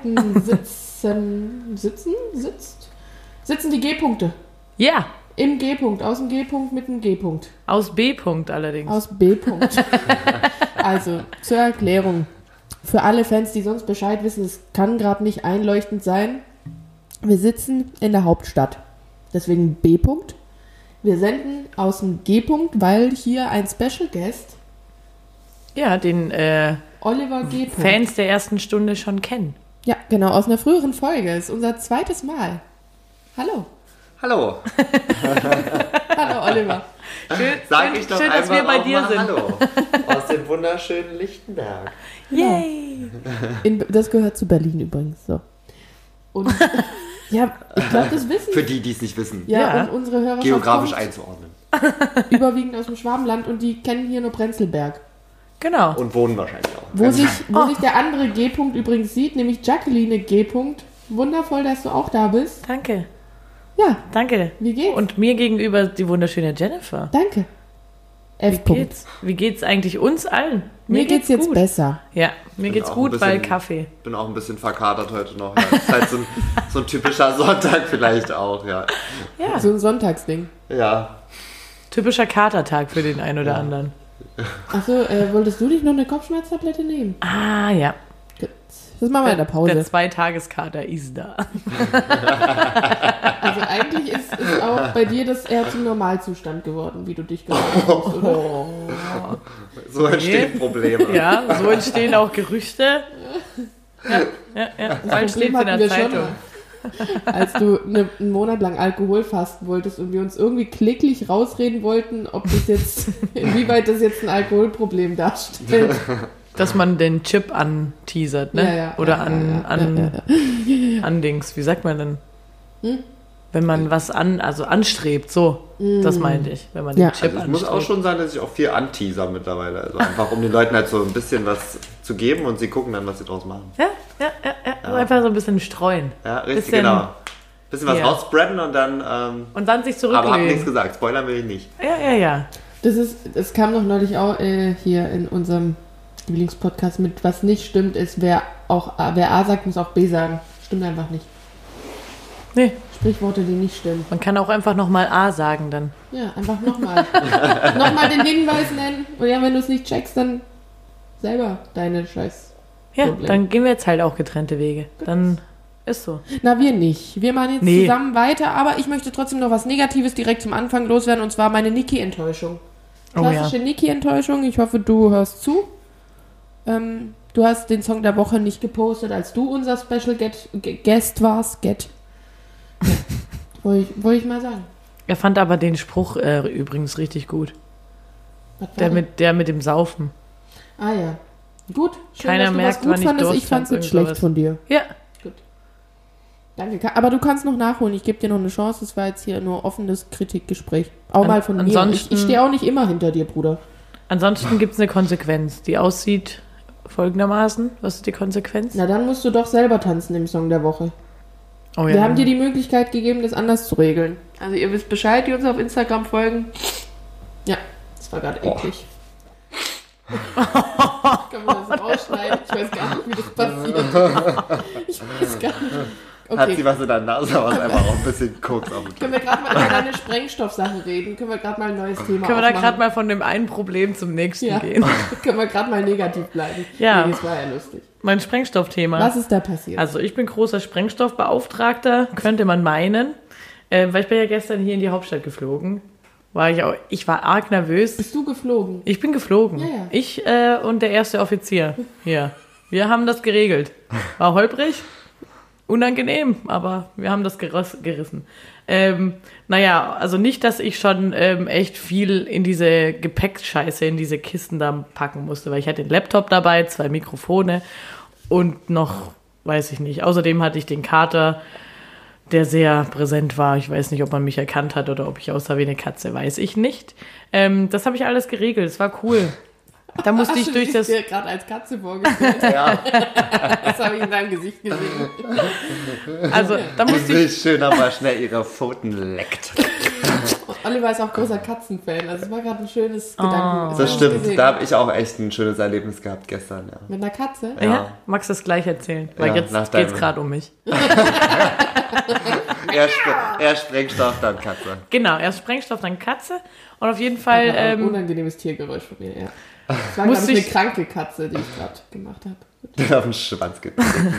Seiten sitzen, sitzen, sitzt, sitzen die G-Punkte. Ja, Im G-Punkt, aus dem G-Punkt mit dem G-Punkt. aus B-Punkt allerdings. Aus B-Punkt. also, zur Erklärung. Für alle Fans, die sonst Bescheid wissen, es kann gerade nicht einleuchtend sein. Wir sitzen in der Hauptstadt. Deswegen B-Punkt. Wir senden aus dem G-Punkt, weil hier ein Special Guest, Ja, den äh, Oliver G. Fans der ersten Stunde schon kennen. Ja, genau, aus einer früheren Folge. Ist unser zweites Mal. Hallo. Hallo, Hallo, Oliver. Schön, sag ich doch schön dass wir bei auch dir mal sind. Hallo aus dem wunderschönen Lichtenberg. Yay! In, das gehört zu Berlin übrigens. So. Und ja, ich glaube, das wissen Für die, die es nicht wissen, Ja, Ja. und unsere Hörerschaft geografisch einzuordnen überwiegend aus dem Schwabenland und die kennen hier nur Prenzlberg. Genau. und wohnen wahrscheinlich auch. Wo, Ganz sich, wo Oh. sich der andere G-Punkt übrigens sieht, nämlich Jacqueline G. -Punkt. Wundervoll, dass du auch da bist. Danke, Ja, danke. wie geht's? Und mir gegenüber die wunderschöne Jennifer. Danke. F. Wie -Punkt. geht's? Wie geht's eigentlich uns allen? Mir geht's, jetzt gut. besser. Ja, mir geht's auch gut, ein weil bisschen- Kaffee. bin auch ein bisschen verkatert heute noch. Ja. Das ist halt so ein, so ein typischer Sonntag vielleicht auch, ja. Ja, So ein Sonntagsding. Ja, typischer Katertag für den einen oder anderen. Achso, äh, wolltest du dich noch eine Kopfschmerztablette nehmen? Ah, ja. Gut. Das machen wir in der Pause. Der Zweitageskater ist da. Also eigentlich ist, ist auch bei dir das eher zum Normalzustand geworden, wie du dich gefühlt hast, oder? so entstehen Probleme. Ja, so entstehen auch Gerüchte. Ja, ja, ja. Bald steht's in der schon Zeitung. mal. Als du ne, einen Monat lang Alkohol fasten wolltest und wir uns irgendwie klicklich rausreden wollten, ob das jetzt, inwieweit das jetzt ein Alkoholproblem darstellt. Dass man den Chip anteasert, ne? Ja, ja, Oder ja, an, an, an Dings. Wie sagt man denn? Hm? Wenn man was an, also anstrebt, so. Das meinte ich, wenn man Ja. den Chip Also es muss auch anstrebt. schon sein, dass ich auch viel anteaser mittlerweile. Also einfach um den Leuten halt so ein bisschen was zu geben und sie gucken dann, was sie draus machen. Ja, ja, ja, ja. Also einfach so ein bisschen streuen. Ja, richtig, Bisschen- genau. Bisschen was Ja. rausspreaden und dann. Ähm, Und dann sich aber hab nichts zurücklehnen. gesagt. Spoilern will ich nicht. Ja, ja, ja. Das ist, das kam doch neulich auch äh, hier in unserem Lieblingspodcast mit, was nicht stimmt, ist, wer auch wer A sagt, muss auch B sagen. Stimmt einfach nicht. Nee, Sprichworte, die nicht stimmen. man kann auch einfach nochmal A sagen dann. Ja, einfach nochmal. nochmal den Hinweis nennen. Und ja, wenn du es nicht checkst, dann selber deine Scheiß. Ja, Problem. dann gehen wir jetzt halt auch getrennte Wege. Dann ist so. Na, wir nicht. Wir machen jetzt Nee. zusammen weiter, aber ich möchte trotzdem noch was Negatives direkt zum Anfang loswerden und zwar meine Niki-Enttäuschung. Oh ja. Klassische Niki-Enttäuschung. Ich hoffe, du hörst zu. Ähm, du hast den Song der Woche nicht gepostet, als du unser Special Get, Ge- Guest warst. Get. Wollte ich, wollte ich mal sagen. Er fand aber den Spruch äh, übrigens richtig gut. Der mit, der mit dem Saufen. ah ja. Gut. Schön, Keiner dass du merkt, was gut wann ich fandest. Durst Ich fand es jetzt schlecht von dir. Ja, Danke. Ka- Aber du kannst noch nachholen. Ich gebe dir noch eine Chance. Das war jetzt hier nur offenes Kritikgespräch. Auch An- mal von mir. Ich, ich stehe auch nicht immer hinter dir, Bruder. ansonsten gibt es eine Konsequenz, die aussieht folgendermaßen. Was ist die Konsequenz? Na, dann musst du doch selber tanzen im Song der Woche. Oh Wir haben dir die Möglichkeit gegeben, das anders zu regeln. Also ihr wisst Bescheid, die uns auf Instagram folgen. Ja, das war gerade eklig. Können wir das rausschneiden? Ich weiß gar nicht, wie das passiert. Ich weiß gar nicht. Hat sie Okay. was in der Nase, aber es ist einfach auch ein bisschen Koks dem Können wir gerade mal über deine Sprengstoffsachen reden? Können wir gerade mal ein neues Thema Können wir da gerade mal von dem einen Problem zum nächsten ja. gehen? Können wir gerade mal negativ bleiben? Ja. Nee, das war ja lustig. Mein Sprengstoffthema. Was ist da passiert? Also ich bin großer Sprengstoffbeauftragter, könnte man meinen. Äh, weil ich bin ja gestern hier in die Hauptstadt geflogen. War ich auch, ich war arg nervös. Bist du geflogen? Ich bin geflogen. Ja, ja. Ich äh, und der erste Offizier hier. Wir haben das geregelt. War holprig, unangenehm, aber wir haben das geriss, gerissen. Ähm, naja, also nicht, dass ich schon ähm, echt viel in diese Gepäckscheiße, in diese Kisten da packen musste, weil ich hatte den Laptop dabei, zwei Mikrofone und noch, weiß ich nicht. Außerdem hatte ich den Kater, der sehr präsent war. Ich weiß nicht, ob man mich erkannt hat oder ob ich aussah wie eine Katze, weiß ich nicht. Ähm, das habe ich alles geregelt. Es war cool. Da musste ich Hast du durch dich das. dir gerade als Katze vorgestellt? Ja, Das habe ich in deinem Gesicht gesehen. Also, da musste ich. sich schön aber schnell ihre Pfoten leckt. Oliver ist auch großer Katzenfan. Also es war gerade ein schönes Oh. Gedanken. Das stimmt, da habe ich auch echt ein schönes Erlebnis gehabt gestern, ja. Mit einer Katze? Ja. Magst du das gleich erzählen? Weil Ja, jetzt geht's deinem- gerade um mich. Erst, erst Sprengstoff, dann Katze. Genau, erst Sprengstoff, dann Katze. Und auf jeden Fall, ein ähm, unangenehmes Tiergeräusch von mir, ja. Das war, Musste ich, eine kranke Katze, die ich gerade gemacht habe. Der auf den Schwanz getreten.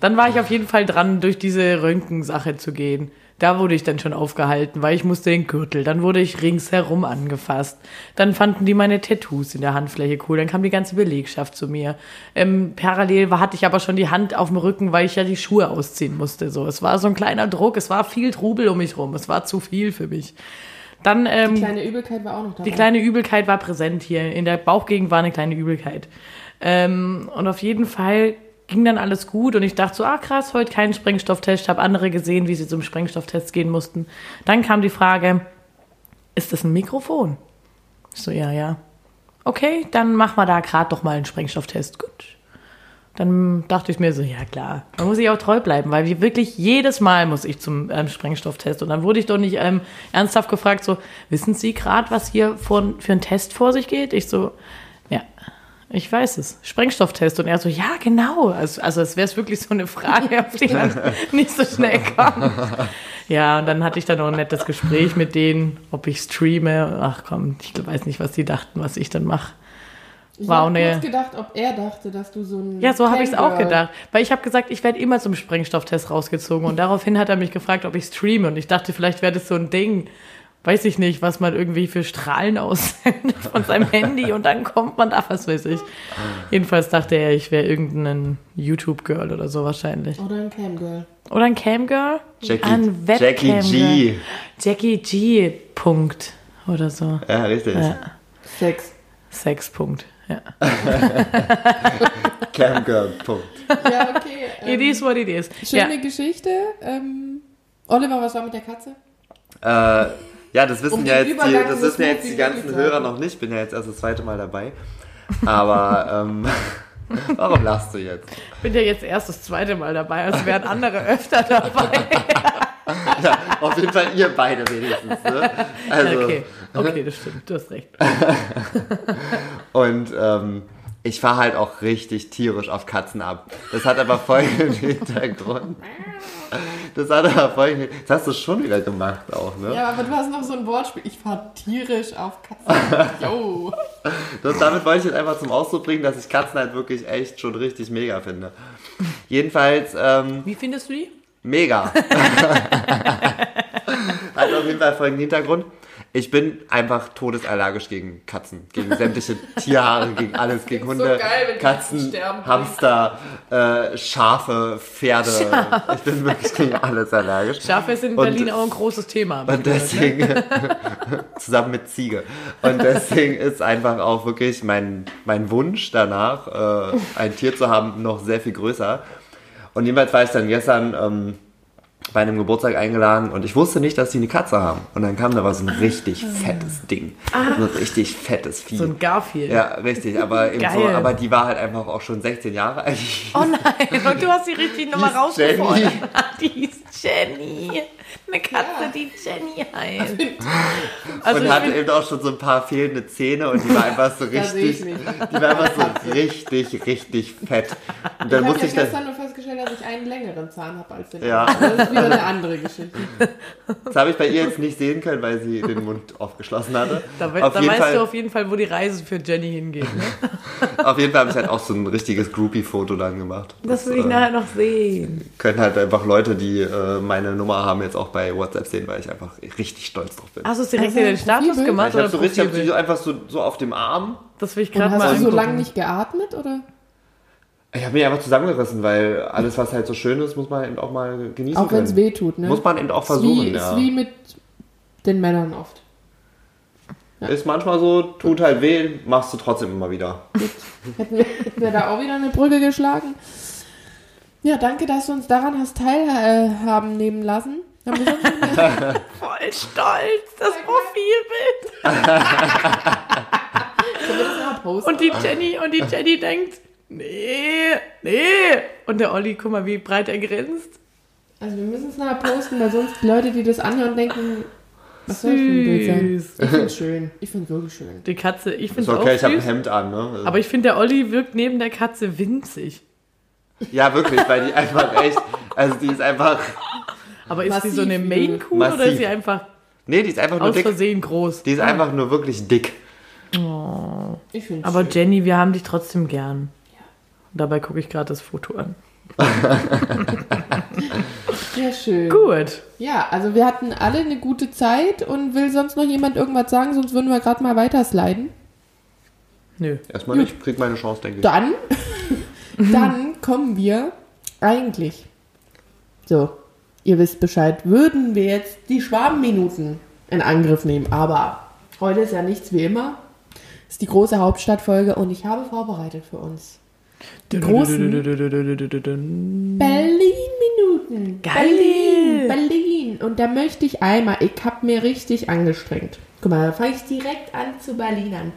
dann war ich auf jeden Fall dran, durch diese Röntgensache zu gehen. Da wurde ich dann schon aufgehalten, weil ich musste den Gürtel. Dann wurde ich ringsherum angefasst. Dann fanden die meine Tattoos in der Handfläche cool. Dann kam die ganze Belegschaft zu mir. Ähm, parallel war, hatte ich aber schon die Hand auf dem Rücken, weil ich ja die Schuhe ausziehen musste. So, es war so ein kleiner Druck. Es war viel Trubel um mich rum. Es war zu viel für mich. Dann ähm, Die kleine Übelkeit war auch noch dabei. die kleine Übelkeit war präsent hier. In der Bauchgegend war eine kleine Übelkeit. Ähm, und auf jeden Fall ging dann alles gut und ich dachte so, ah krass, heute kein Sprengstofftest. Ich habe andere gesehen, wie sie zum Sprengstofftest gehen mussten. Dann kam die Frage, ist das ein Mikrofon? Ich so, ja, ja. Okay, dann machen wir da gerade doch mal einen Sprengstofftest. Gut. Dann dachte ich mir so, ja klar, da muss ich auch treu bleiben, weil wir wirklich jedes Mal muss ich zum ähm, Sprengstofftest. Und dann wurde ich doch nicht ähm, ernsthaft gefragt, so, wissen Sie gerade, was hier vor, für ein Test vor sich geht? Ich so, ja, ich weiß es, Sprengstofftest. Und er so, ja genau. Also, also es wäre es wirklich so eine Frage, auf die man nicht so schnell kommt. Ja, und dann hatte ich dann noch ein nettes Gespräch mit denen, ob ich streame. Ach komm, ich weiß nicht, was die dachten, was ich dann mache. Ich War auch habe eine- kurz gedacht, ob er dachte, dass du so ein. Ja, so habe ich es auch gedacht. Weil ich habe gesagt, ich werde immer zum Sprengstofftest rausgezogen. Und daraufhin hat er mich gefragt, ob ich streame. Und ich dachte, vielleicht wäre das so ein Ding, weiß ich nicht, was man irgendwie für Strahlen aussendet von seinem Handy. Und dann kommt man da, was weiß ich. Jedenfalls dachte er, ich wäre irgendein YouTube-Girl oder so wahrscheinlich. Oder ein Camgirl. Oder ein Camgirl? Jackie, Ein Jackie. G. Jackie G. Punkt. Oder so. Ja, richtig. Ja. Sex. Sex. Punkt. Ja. Camgirl, Punkt. Ja, okay. It Ähm, is what it is. Ja. schöne Geschichte. Ähm, Oliver, was war mit der Katze? Äh, ja, das wissen Um ja jetzt die, das wissen ja jetzt die ganzen Hörer noch nicht. Ich bin ja jetzt erst das zweite Mal dabei. Aber ähm, warum lachst du jetzt? bin ja jetzt erst das zweite Mal dabei, als wären andere öfter dabei. Ja, auf jeden Fall ihr beide wenigstens. Ne? Also, okay, okay, das stimmt, du hast recht. Und ähm, ich fahre halt auch richtig tierisch auf Katzen ab. Das hat aber folgenden Hintergrund. Das hat aber folgenden Das hast du schon wieder gemacht auch, ne? Ja, aber du hast noch so ein Wortspiel. Ich fahr tierisch auf Katzen. Jo. Das, damit wollte ich jetzt einfach zum Ausdruck bringen, dass ich Katzen halt wirklich echt schon richtig mega finde. Jedenfalls, ähm, Wie findest du die? Mega. Hat auf jeden Fall folgenden Hintergrund. Ich bin einfach todesallergisch gegen Katzen, gegen sämtliche Tierhaare, gegen alles, gegen klingt so Hunde, geil, wenn Katzen. Hamster, äh, Schafe, Pferde. Ich bin wirklich gegen alles allergisch. Schafe ist in Und- Berlin auch ein großes Thema. Und gehört, ne? deswegen, zusammen mit Ziege. Und deswegen ist einfach auch wirklich mein, mein Wunsch danach, äh, ein Tier zu haben, noch sehr viel größer. Und jedenfalls war ich dann gestern ähm, bei einem Geburtstag eingeladen und ich wusste nicht, dass die eine Katze haben. Und dann kam da was so ein richtig fettes Ding. So ein richtig fettes Vieh. So ein Garfield. ja, richtig, aber eben so, aber die war halt einfach auch schon 16 Jahre alt. Oh nein, und du hast die richtig nochmal rausgefordert. Die hieß Jenny. Eine Katze, die Jenny heißt. Also und ich hatte eben auch schon so ein paar fehlende Zähne und die war einfach so ich richtig, die war einfach so richtig, richtig fett. Und Ich dann habe musste ja ich das, gestern nur festgestellt, dass ich einen längeren Zahn habe als den Ja. anderen. Das ist wieder eine andere Geschichte. das habe ich bei ihr jetzt nicht sehen können, weil sie den Mund aufgeschlossen hatte. da, we auf, da weißt Fall, du auf jeden Fall, wo die Reise für Jenny hingeht. Ne? auf jeden Fall habe ich halt auch so ein richtiges Groupie-Foto dann gemacht. Das will ich äh, nachher noch sehen. können halt einfach Leute, die äh, meine Nummer haben, jetzt auch bei WhatsApp sehen, weil ich einfach richtig stolz drauf bin. Hast du es direkt Also in den Status gemacht ich habe oder so richtig, hab so einfach so, so auf dem Arm. Das will ich gerade mal hast du so lange nicht geatmet, oder? Ich habe mich einfach zusammengerissen, weil alles, was halt so schön ist, muss man eben auch mal genießen Auch wenn es weh tut, ne? Muss man eben auch ist versuchen, wie, ja. ist wie mit den Männern oft. Ist manchmal so, tut halt weh, machst du trotzdem immer wieder. Hätten wir, hätten wir da auch wieder eine Brücke geschlagen. Ja, danke, dass du uns daran hast teilhaben nehmen lassen. Voll stolz, das Profilbild. Und die Jenny, und die Jenny denkt, nee, nee. Und der Olli, guck mal, wie breit er grinst. Also wir müssen es nachher posten, weil sonst die Leute, die das anhören, denken, Was soll das für ein Bild sein? Süß. Ich finde es schön. Ich finde es wirklich schön. Die Katze, ich Ist finde es okay, auch ich habe ein süß. Hemd an, ne? Aber ich finde, der Olli wirkt neben der Katze winzig. Ja, wirklich, weil die einfach echt, also die ist einfach, Aber ist die Massiv so eine Maine. Coon oder ist sie einfach nee, die ist einfach nur aus dick. Versehen groß? Die ist einfach nur wirklich dick. Ich finde Aber schön. Jenny, wir haben dich trotzdem gern. Und dabei gucke ich gerade das Foto an. Ja, schön. Gut. Ja, also wir hatten alle eine gute Zeit und will sonst noch jemand irgendwas sagen, sonst würden wir gerade mal weiter sliden. Nö. Erstmal nicht, ich krieg meine Chance, denke ich. Dann, dann kommen wir eigentlich. So, ihr wisst Bescheid, würden wir jetzt die Schwabenminuten in Angriff nehmen. Aber heute ist ja nichts wie immer. Ist die große Hauptstadtfolge und ich habe vorbereitet für uns die großen Berlin-Minuten. Geil. Berlin, Berlin. Und da möchte ich einmal, ich habe mir richtig angestrengt. Guck mal, da fange ich direkt an zu Berlinern.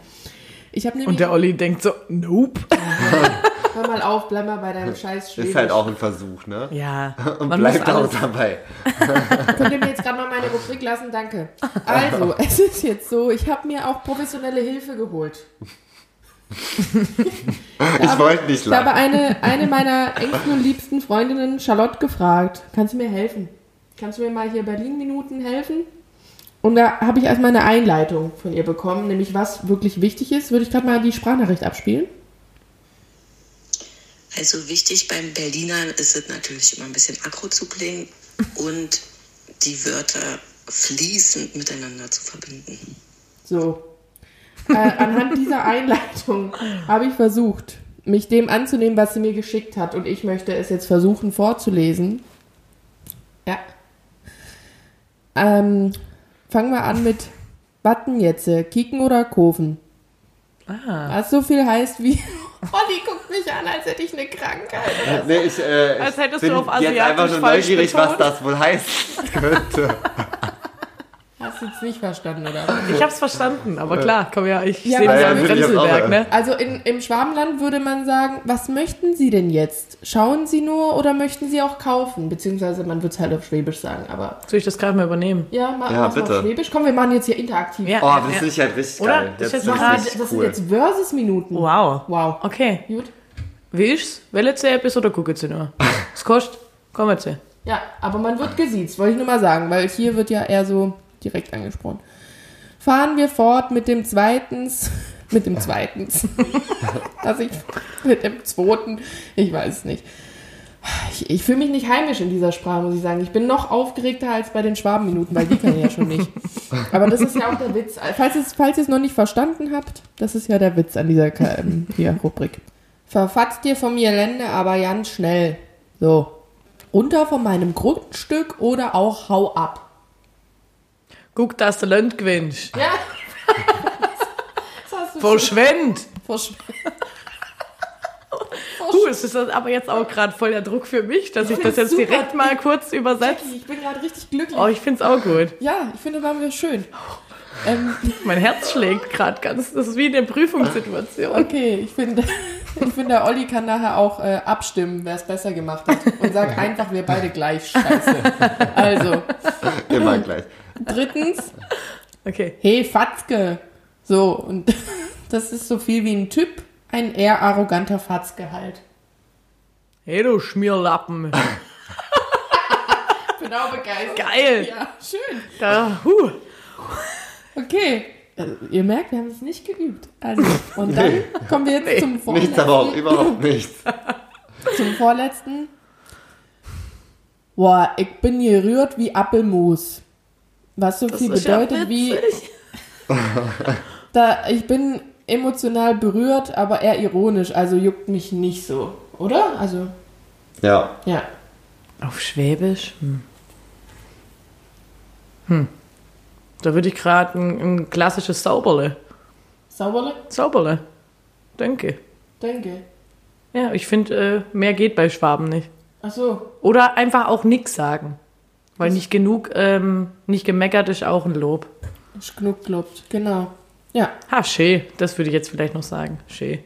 Ich habe nämlich, Und der Olli denkt so, nope. hör mal auf, bleib mal bei deinem scheiß Schwäbisch. Ist halt auch ein Versuch, ne? Ja, Und man bleibt auch dabei. Könnt ihr mir jetzt gerade mal meine Rubrik lassen? Danke. Also, es ist jetzt so, ich habe mir auch professionelle Hilfe geholt. Ich wollte nicht Ich habe lachen. eine, eine meiner engsten und liebsten Freundinnen, Charlotte, gefragt. Kannst du mir helfen? Kannst du mir mal hier Berlin-Minuten helfen? Und da habe ich erstmal eine Einleitung von ihr bekommen, nämlich was wirklich wichtig ist. Würde ich gerade mal die Sprachnachricht abspielen? Also wichtig beim Berlinern ist es natürlich immer ein bisschen aggro zu klingen und die Wörter fließend miteinander zu verbinden. So. Äh, anhand dieser Einleitung habe ich versucht, mich dem anzunehmen, was sie mir geschickt hat. Und ich möchte es jetzt versuchen vorzulesen. Ja. Ähm, fangen wir an mit Watten jetzt. äh, Kicken oder Kurven? Ah. Was so viel heißt wie. Olli guckt mich an, als hätte ich eine Krankheit. Nee, ich äh, Als hättest du auf jetzt einfach Asiatisch nur falsch neugierig, was betont. das wohl heißen könnte. Hast du jetzt nicht verstanden, oder? Ich hab's verstanden, aber klar, komm ja, ich Ja, sehe ja, auch, Grenzelberg, ja. ne? Also in, im Schwabenland würde man sagen, was möchten Sie denn jetzt? Schauen Sie nur oder möchten Sie auch kaufen? Beziehungsweise man würde es halt auf Schwäbisch sagen, aber Soll ich das gerade mal übernehmen? ja, ma Ja, bitte. auf Schwäbisch. Komm, wir machen jetzt hier interaktiv. Ja, Oh, ja, das ja. finde ich halt richtig Oder? geil. Das Jetzt ist das richtig sind cool. jetzt Versus-Minuten. Wow. Wow. Okay. Gut. Willst du? Will jetzt etwas oder guck jetzt nur? Was kostet? Komm jetzt. Ja, aber man wird gesiezt, wollte ich nur mal sagen, weil hier wird ja eher so direkt angesprochen. Fahren wir fort mit dem zweitens, mit dem zweitens. dass ich mit dem zweiten, ich weiß es nicht. Ich, ich fühle mich nicht heimisch in dieser Sprache, muss ich sagen. Ich bin noch aufgeregter als bei den Schwabenminuten, weil die kann ich ja schon nicht. Aber das ist ja auch der Witz. Falls ihr es falls noch nicht verstanden habt, das ist ja der Witz an dieser ähm, hier, Rubrik. Verfatzt dir von mir Lände, aber ganz schnell. So. Runter von meinem Grundstück oder auch hau ab. Guck, dass du Land gewinnst. Ja. das hast du Verschwend! verschw- Du, es ist aber jetzt auch gerade voll der Druck für mich, dass ich das jetzt Super. direkt mal kurz übersetze. Ich bin gerade richtig glücklich. Oh, ich find's auch gut. Ja, ich finde, waren wir schön. Ähm, Mein Herz schlägt gerade ganz. Das ist wie eine Prüfungssituation. okay, ich finde, ich finde, der Olli kann nachher auch äh, abstimmen, wer es besser gemacht hat. Und sagt einfach, wir beide gleich scheiße. Also, Immer gleich. Drittens, Okay. hey Fatzke. So, und das ist so viel wie ein Typ, ein eher arroganter Fatzke halt. Hey, du Schmierlappen. Auch begeistert. Geil. Ja, schön. Da, huh. Okay. Also, ihr merkt, wir haben es nicht geübt. Also, und dann kommen wir jetzt zum vorletzten. Nichts, aber auch überhaupt nichts. Zum vorletzten. Boah, ich bin gerührt wie Apfelmus. Was so viel ist ja bedeutet wie, da, ich bin emotional berührt, aber eher ironisch, also juckt mich nicht so, oder? Also, Ja. ja. Auf Schwäbisch? Hm. Hm. Da würde ich gerade ein, ein klassisches Sauberle. Sauberle? Sauberle. Danke. Danke. Ja, ich finde, äh, mehr geht bei Schwaben nicht. Ach so. Oder einfach auch nix sagen. Weil nicht genug, ähm, nicht gemeckert ist auch ein Lob. Ist genug gelobt, genau. Ja. Ha, schee. Das würde ich jetzt vielleicht noch sagen. Schee.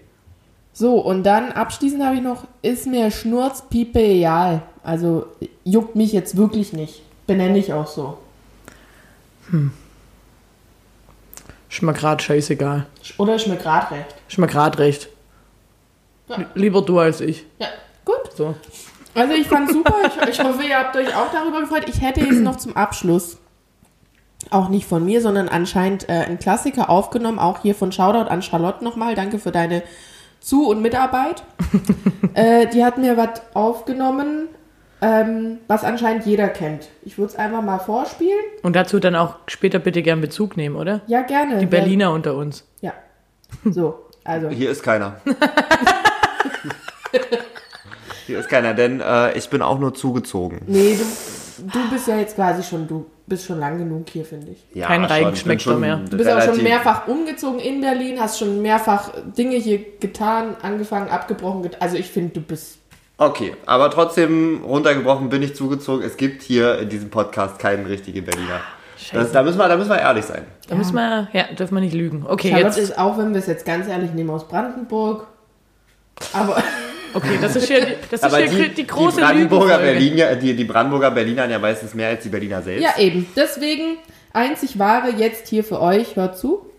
So, und dann abschließend habe ich noch, ist mir Schnurzpiepe egal. Also, juckt mich jetzt wirklich nicht. Benenne ich auch so. Ist mir grad scheißegal. Oder ist mir gerade recht. Ist mir grad recht. Ja. Lieber du als ich. Ja, gut. So. Also ich fand super. Ich, ich hoffe, ihr habt euch auch darüber gefreut. Ich hätte jetzt noch zum Abschluss, auch nicht von mir, sondern anscheinend äh, einen Klassiker aufgenommen, auch hier von Shoutout an Charlotte nochmal. Danke für deine Zu- und Mitarbeit. äh, die hat mir was aufgenommen, ähm, was anscheinend jeder kennt. Ich würde es einfach mal vorspielen. Und dazu dann auch später bitte gern Bezug nehmen, oder? Ja, gerne. Die Berliner unter uns. Ja. So, also. Hier ist keiner. Hier ist keiner, denn äh, ich bin auch nur zugezogen. Nee, du, du bist ja jetzt quasi schon, du bist schon lang genug hier, finde ich. Ja, Kein schon. Reigenschmecker mehr. Du bist auch schon mehrfach umgezogen in Berlin, hast schon mehrfach Dinge hier getan, angefangen, abgebrochen. Get also ich finde, du bist. Okay, aber trotzdem runtergebrochen bin ich zugezogen. Es gibt hier in diesem Podcast keinen richtigen Berliner. Das, da, müssen wir, da müssen wir ehrlich sein. Da müssen wir, ja, dürfen wir nicht lügen. Okay, Charlotte jetzt. ist auch, wenn wir es jetzt ganz ehrlich nehmen, aus Brandenburg. Aber Okay, das ist hier die, das ist hier die, die, große die Brandenburger. Berliner, die, die Brandenburger Berliner haben ja meistens mehr als die Berliner selbst. ja, eben. Deswegen einzig wahre jetzt hier für euch. Hört zu.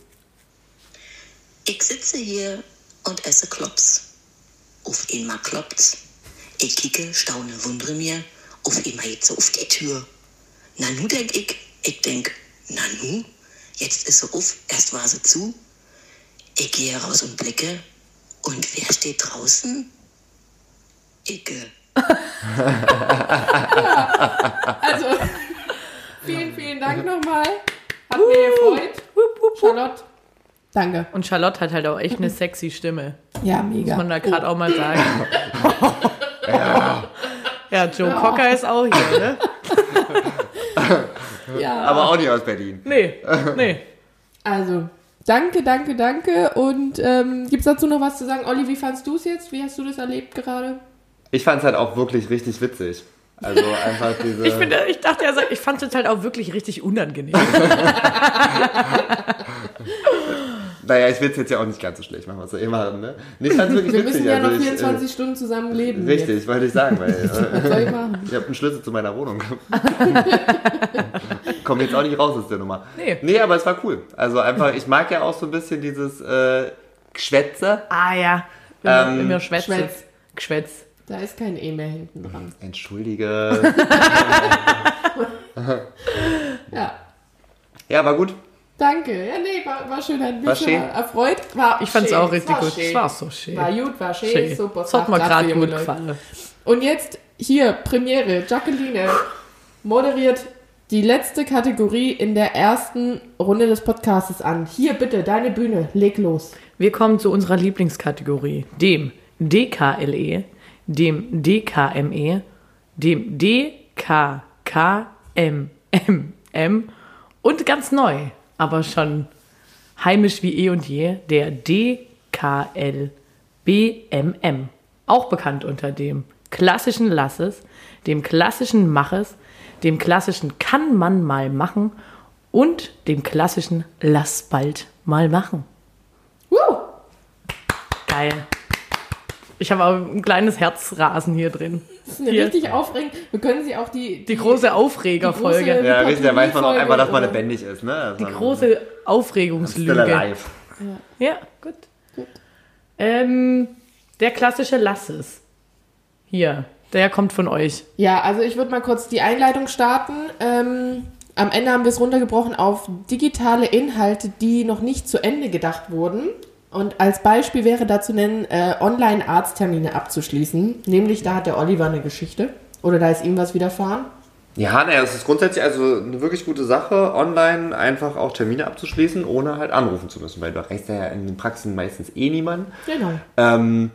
Ich sitze hier und esse Klops. Auf einmal kloppt's. Ich kicke, staune, wundere mir. Auf einmal jetzt so auf die Tür. Na nu denk ich, ich denk, na nu, jetzt ist sie auf, erst war sie zu. Ich gehe raus und blicke. Und wer steht draußen? Icke. Also, vielen, vielen Dank nochmal. Hat mir gefreut. Charlotte, danke. Und Charlotte hat halt auch echt eine sexy Stimme. Ja, mega. Muss man da gerade auch mal sagen. ja. Joe Cocker ist auch hier, ne? Ja. Aber auch nicht aus Berlin. Nee, nee. Also, danke, danke, danke. Und ähm, gibt es dazu noch was zu sagen? Olli, wie fandst du es jetzt? Wie hast du das erlebt gerade? Ich fand es halt auch wirklich richtig witzig. Also einfach diese. Ich, finde, ich dachte, er sagt, ich fand es halt auch wirklich richtig unangenehm. naja, ich will es jetzt ja auch nicht ganz so schlecht machen, was wir eh machen, ne? Nee, ich fand's wirklich Wir witzig. müssen ja noch also ich, 24 Stunden zusammen leben. Äh, richtig, wollte ich sagen, weil Jetzt. äh, Was soll ich machen? ich habe einen Schlüssel zu meiner Wohnung. Komm jetzt auch nicht raus aus der Nummer. Nee. Nee, aber es war cool. Also einfach, ich mag ja auch so ein bisschen dieses äh, Geschwätze. ah ja, wenn, Ähm, wir schwätzen. Schwätz. Geschwätz. Da ist kein E mehr hinten dran. Entschuldige. Ja. ja, war gut. Danke. Ja, nee, war, war schön. Hat mich War schön. erfreut. War Ich fand es auch richtig war gut. Schön. Es war so schön. War gut, war schön. schön. Super. Das hat mir gerade gut gefallen. Und jetzt hier, Premiere. Jacqueline moderiert die letzte Kategorie in der ersten Runde des Podcasts an. Hier bitte, deine Bühne. Leg los. Wir kommen zu unserer Lieblingskategorie, dem DKLE, dem DKME, dem DKKMMM und ganz neu, aber schon heimisch wie eh und je, der DKLBMM. Auch bekannt unter dem klassischen Lasses, dem klassischen Maches, dem klassischen Kann man mal machen und dem klassischen Lass bald mal machen. Woo! Geil. Ich habe auch ein kleines Herzrasen hier drin. Das ist eine Hier. richtig aufregend. Wir können sie auch die, Die große Aufregerfolge. Die große- Ja, richtig, da weiß man auch einfach, dass man lebendig ist, ne? Also, Die große Still Aufregungslüge. alive. Ja, gut. Gut. Ähm, der klassische Lasses. Hier, der kommt von euch. Ja, also ich würde mal kurz die Einleitung starten. Ähm, am Ende haben wir es runtergebrochen auf digitale Inhalte, die noch nicht zu Ende gedacht wurden. Und als Beispiel wäre da zu nennen, äh, Online-Arzttermine abzuschließen. Nämlich, da hat der Oliver eine Geschichte. Oder da ist ihm was widerfahren. Ja, naja, es ist grundsätzlich also eine wirklich gute Sache, online einfach auch Termine abzuschließen, ohne halt anrufen zu müssen, weil du erreichst ja in den Praxen meistens eh niemanden. Genau. Ähm,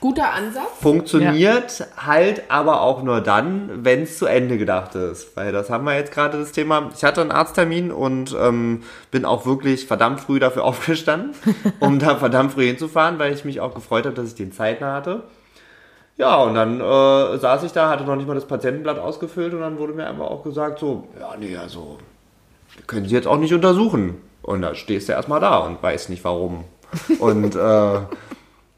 Guter Ansatz. funktioniert halt aber auch nur dann, wenn es zu Ende gedacht ist. Weil das haben wir jetzt gerade das Thema. Ich hatte einen Arzttermin und ähm, bin auch wirklich verdammt früh dafür aufgestanden, um da verdammt früh hinzufahren, weil ich mich auch gefreut habe, dass ich den zeitnah hatte. Ja, und dann äh, saß ich da, hatte noch nicht mal das Patientenblatt ausgefüllt und dann wurde mir einfach auch gesagt, so, ja, nee, also, können Sie jetzt auch nicht untersuchen. Und da stehst du erstmal da und weißt nicht warum. Und äh,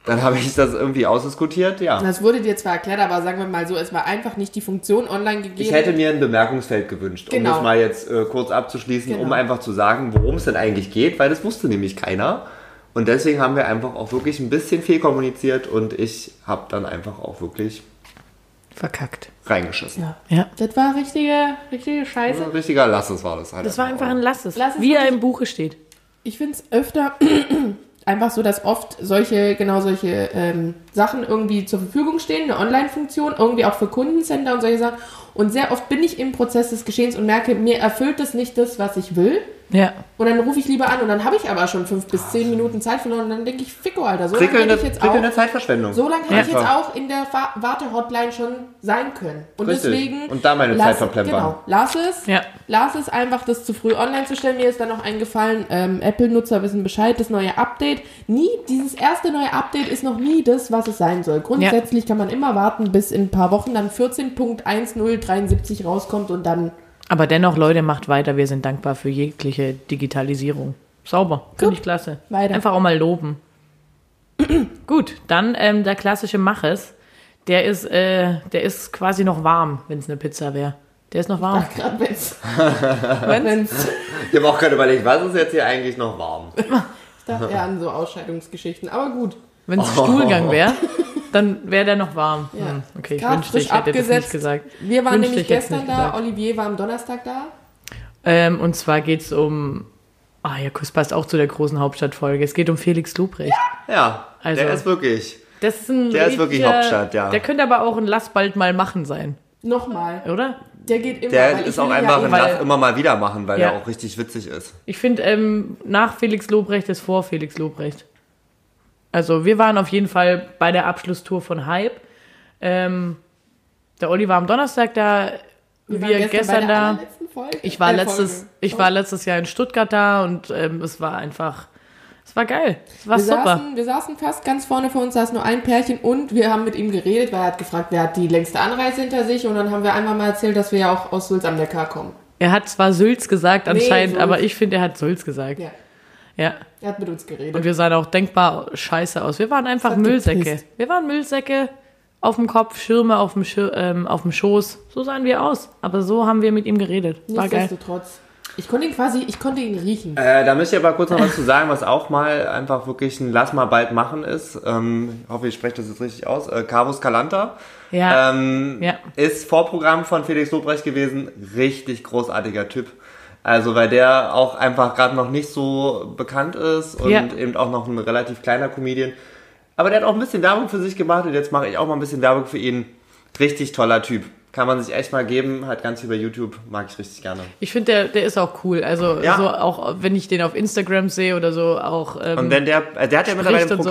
dann habe ich das irgendwie ausdiskutiert, ja. Das wurde dir zwar erklärt, aber sagen wir mal so, es war einfach nicht die Funktion online gegeben. Ich hätte mir ein Bemerkungsfeld gewünscht, um Genau. das mal jetzt äh, kurz abzuschließen, um Genau. einfach zu sagen, worum es denn eigentlich geht, weil das wusste nämlich keiner. Und deswegen haben wir einfach auch wirklich ein bisschen viel kommuniziert und ich habe dann einfach auch wirklich Verkackt. reingeschissen. ja. Ja. Das war richtige, richtige Scheiße. Ein richtiger Lasses war das halt. Das war einfach ein Lasses, Lass es wie er im Buche steht. Ich finde es öfter einfach so, dass oft solche, genau solche ähm, Sachen irgendwie zur Verfügung stehen, eine Online-Funktion, irgendwie auch für Kundencenter und solche Sachen. Und sehr oft bin ich im Prozess des Geschehens und merke, mir erfüllt es nicht das, was ich will. Ja. Und dann rufe ich lieber an und dann habe ich aber schon fünf bis zehn Minuten Zeit verloren und dann denke ich, Ficko, Alter, so lange hätte ich jetzt prickelnde auch, Zeitverschwendung. so lange hätte ich jetzt auch in der Fa- Warte-Hotline schon sein können. Und Richtig. deswegen. Und da meine lass- Zeit verplempern. Genau, lass es. Ja. Lass es einfach, das zu früh online zu stellen. Mir ist dann noch eingefallen, ähm, Apple-Nutzer wissen Bescheid, das neue Update. Nie, dieses erste neue Update ist noch nie das, was es sein soll. Grundsätzlich kann man immer warten, bis in ein paar Wochen dann 14.1073 rauskommt und dann Aber dennoch, Leute, macht weiter. Wir sind dankbar für jegliche Digitalisierung. Sauber. Finde ich klasse. Weiter. Einfach auch mal loben. Gut, dann ähm, der klassische Maches. Der ist, äh, der ist quasi noch warm, wenn es eine Pizza wäre. Der ist noch warm. gerade wenn's, Wenn's- wenn's Ich habe auch gerade überlegt, was ist jetzt hier eigentlich noch warm? ich dachte eher an so Ausscheidungsgeschichten, aber gut. Wenn es Stuhlgang wäre, dann wäre der noch warm. Ja. Hm, okay, ich wünschte, ich hätte das nicht abgesetzt. gesagt. Wir waren Wünschte, nämlich gestern da, gesagt. Olivier war am Donnerstag da. Ähm, und zwar geht es um. Ah ja, das passt auch zu der großen Hauptstadtfolge. Es geht um Felix Lubrecht. Ja, Also- der ist wirklich. Das ist ein Der ist wirklich Hauptstadt, ja. Der könnte aber auch ein Lass bald mal machen sein, Nochmal. oder? Der geht immer. Der ist auch einfach ja ein weil- Lass immer mal wieder machen, weil Ja. er auch richtig witzig ist. Ich finde, ähm, nach Felix Lobrecht ist vor Felix Lobrecht. Also wir waren auf jeden Fall bei der Abschlusstour von Hype. Ähm, der Olli war am Donnerstag da, wir, bei gestern der da. Ich war Äh, letztes, Folge. ich war letztes Jahr in Stuttgart da und ähm, es war einfach, es war geil, es war wir super. Saßen, wir saßen fast ganz vorne vor uns, saß nur ein Pärchen und wir haben mit ihm geredet, weil er hat gefragt, wer hat die längste Anreise hinter sich und dann haben wir einfach mal erzählt, dass wir ja auch aus Sulz am Neckar kommen. Er hat zwar Sülz gesagt anscheinend, Sulz. aber ich finde, er hat Sülz gesagt. Ja, ja. er hat mit uns geredet. Und wir sahen auch denkbar scheiße aus. Wir waren einfach Müllsäcke. gepisst. Wir waren Müllsäcke auf dem Kopf, Schirme auf dem, Schir ähm, auf dem Schoß. So sahen wir aus. Aber so haben wir mit ihm geredet. War geil. Nichtsdestotrotz. Ich konnte ihn quasi, ich konnte ihn riechen. Äh, da möchte ich aber kurz noch was zu sagen, was auch mal einfach wirklich ein Lass mal bald machen ist. Ähm, ich hoffe, ich spreche das jetzt richtig aus. Äh, Carvus Calanta. Ja. Ähm, Ja. Ist Vorprogramm von Felix Lobrecht gewesen. Richtig großartiger Typ. Also, weil der auch einfach gerade noch nicht so bekannt ist und Ja. eben auch noch ein relativ kleiner Comedian. Aber der hat auch ein bisschen Werbung für sich gemacht und jetzt mache ich auch mal ein bisschen Werbung für ihn. Richtig toller Typ. Kann man sich echt mal geben. Hat ganz bei YouTube. Mag ich richtig gerne. Ich finde, der, der ist auch cool. Also Ja. so auch, wenn ich den auf Instagram sehe oder so, auch. Ähm, Und wenn der, äh, der hat ja mittlerweile ein und so.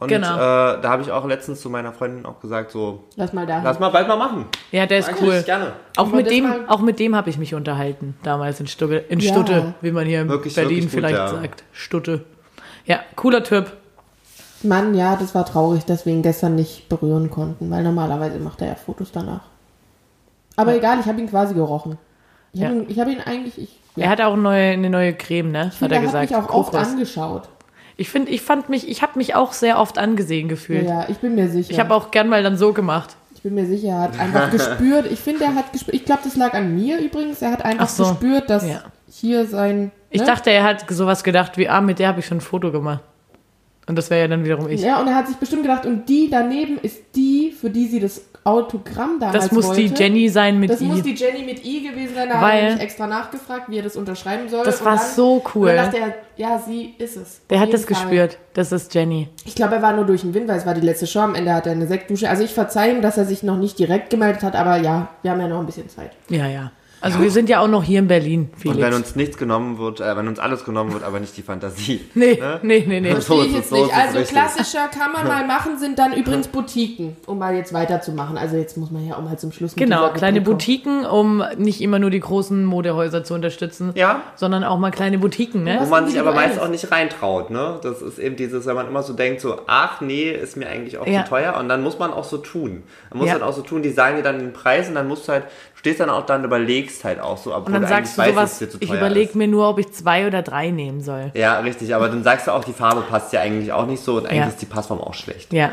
Und Genau. äh, da habe ich auch letztens zu meiner Freundin auch gesagt, so, Lass mal da. lass mal bald mal machen. ja, der ist Mag ich cool. gerne. Auch mit das dem, mal- auch mit dem habe ich mich unterhalten damals in Stutte, in Ja. Stutte, wie man hier in Wirklich, Berlin wirklich gut, vielleicht ja. sagt. Stutte. Ja, cooler Typ. Mann, ja, das war traurig, dass wir ihn gestern nicht berühren konnten, weil normalerweise macht er ja Fotos danach. Aber egal, ich habe ihn quasi gerochen. Ich habe Ja. ihn, ich hab ihn eigentlich, ich, ja, Er hat auch neue, eine neue Creme, ne? hat er er hat gesagt. mich auch oft Kokos. angeschaut. Ich finde, ich fand mich, ich habe mich auch sehr oft angesehen gefühlt. ja, ich bin mir sicher. Ich habe auch gern mal dann so gemacht. Ich bin mir sicher, er hat einfach gespürt. Ich finde, er hat gespürt. Ich glaube, das lag an mir übrigens. Er hat einfach Ach so. gespürt, dass Ja. hier sein. Ich ne? dachte, er hat sowas gedacht wie, ah, mit der habe ich schon ein Foto gemacht. Und das wäre ja dann wiederum ich. Ja, und er hat sich bestimmt gedacht, und die daneben ist die, für die sie das Autogramm damals das muss wollte. die Jenny sein mit Das I. muss die Jenny mit I gewesen sein. Da Weil- habe ich extra nachgefragt, wie er das unterschreiben soll. Das Und war dann, so Und cool. dann dachte er, ja, sie ist es. Der hat das Fall. gespürt. Das ist Jenny. Ich glaube, er war nur durch den Wind, weil es war die letzte Show. Am Ende hat er eine Sektdusche. Also ich verzeihe ihm, dass er sich noch nicht direkt gemeldet hat, aber ja, wir haben ja noch ein bisschen Zeit. Ja, ja. Also wir sind ja auch noch hier in Berlin, Und wenn Felix. uns nichts genommen wird, äh, wenn uns alles genommen wird, aber nicht die Fantasie. Nee, Ne? nee, nee, nee. So ich ist so nicht. ist Also richtig. klassischer kann man mal machen, sind dann übrigens Boutiquen, um mal jetzt weiterzumachen. Also jetzt muss man ja auch mal zum Schluss mit Genau, kleine Boutiquen, um nicht immer nur die großen Modehäuser zu unterstützen, Ja. sondern auch mal kleine Boutiquen, ne? Wo man sich aber meist auch nicht reintraut, ne? Das ist eben dieses, wenn man immer so denkt, so, ach nee, ist mir eigentlich auch Ja. zu teuer. Und dann muss man auch so tun. Man muss Ja. dann auch so tun, die sagen dir dann den Preis und dann musst du halt, stehst dann auch dann überlegst halt auch so, obwohl Und dann du sagst du eigentlich sowas, weißt, dass es dir ich überlege mir nur, ob ich zwei oder drei nehmen soll. Ja, richtig, aber dann sagst du auch, die Farbe passt ja eigentlich auch nicht so und eigentlich Ja. ist die Passform auch schlecht. Ja.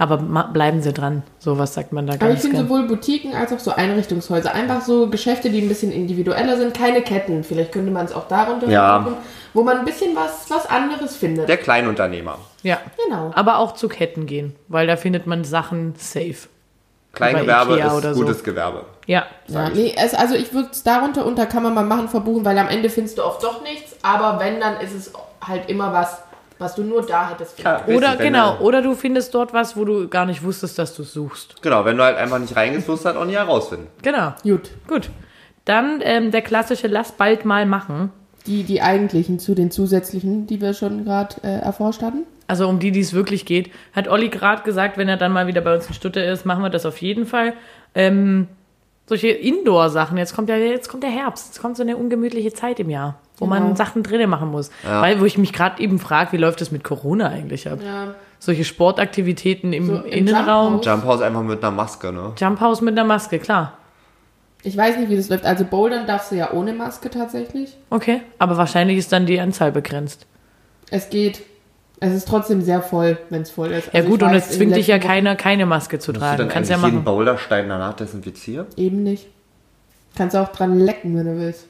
Aber bleiben Sie dran. So was sagt man da Aber ich ganz finde gern. sowohl Boutiquen als auch so Einrichtungshäuser. Einfach so Geschäfte, die ein bisschen individueller sind. Keine Ketten. Vielleicht könnte man es auch darunter Ja. verbuchen, wo man ein bisschen was, was anderes findet. Der Kleinunternehmer. Ja. Genau. Aber auch zu Ketten gehen, weil da findet man Sachen safe. Kleingewerbe ist oder so. gutes Gewerbe. Ja. Ja, nee, es, also ich würde es darunter unter kann man mal machen, verbuchen, weil am Ende findest du oft doch nichts. Aber wenn, dann ist es halt immer was, was du nur da hättest. finden Ja. Oder richtig, genau, Du, oder du findest dort was, wo du gar nicht wusstest, dass du es suchst. genau, wenn du halt einfach nicht reingehst, wirst du halt auch nie herausfinden. Genau. Gut. Gut. Dann ähm, der klassische Lass bald mal machen. Die, die eigentlichen zu den zusätzlichen, die wir schon gerade äh, erforscht hatten. Also um die, die es wirklich geht. Hat Olli gerade gesagt, wenn er dann mal wieder bei uns in Stutte ist, machen wir das auf jeden Fall. Ähm, solche Indoor-Sachen. Jetzt kommt ja, jetzt kommt der Herbst. Jetzt kommt so eine ungemütliche Zeit im Jahr, wo man Genau. Sachen drinnen machen muss. Weil, wo ich mich gerade eben frage, wie läuft das mit Corona eigentlich ab? Ja. Solche Sportaktivitäten im So im Innenraum. Jump Jump House einfach mit einer Maske, ne? Jump House mit einer Maske, klar. Ich weiß nicht, wie das läuft. Also Bouldern darfst du ja ohne Maske tatsächlich. Okay. Aber wahrscheinlich ist dann die Anzahl begrenzt. Es geht. Es ist trotzdem sehr voll, wenn es voll ist. Ja Also gut, und weiß, es in zwingt dich ja keiner, keine Maske zu Musst du tragen. dann Kannst ja eigentlich jeden machen. Boulderstein danach desinfizieren? Eben nicht. Kannst auch dran lecken, wenn du willst.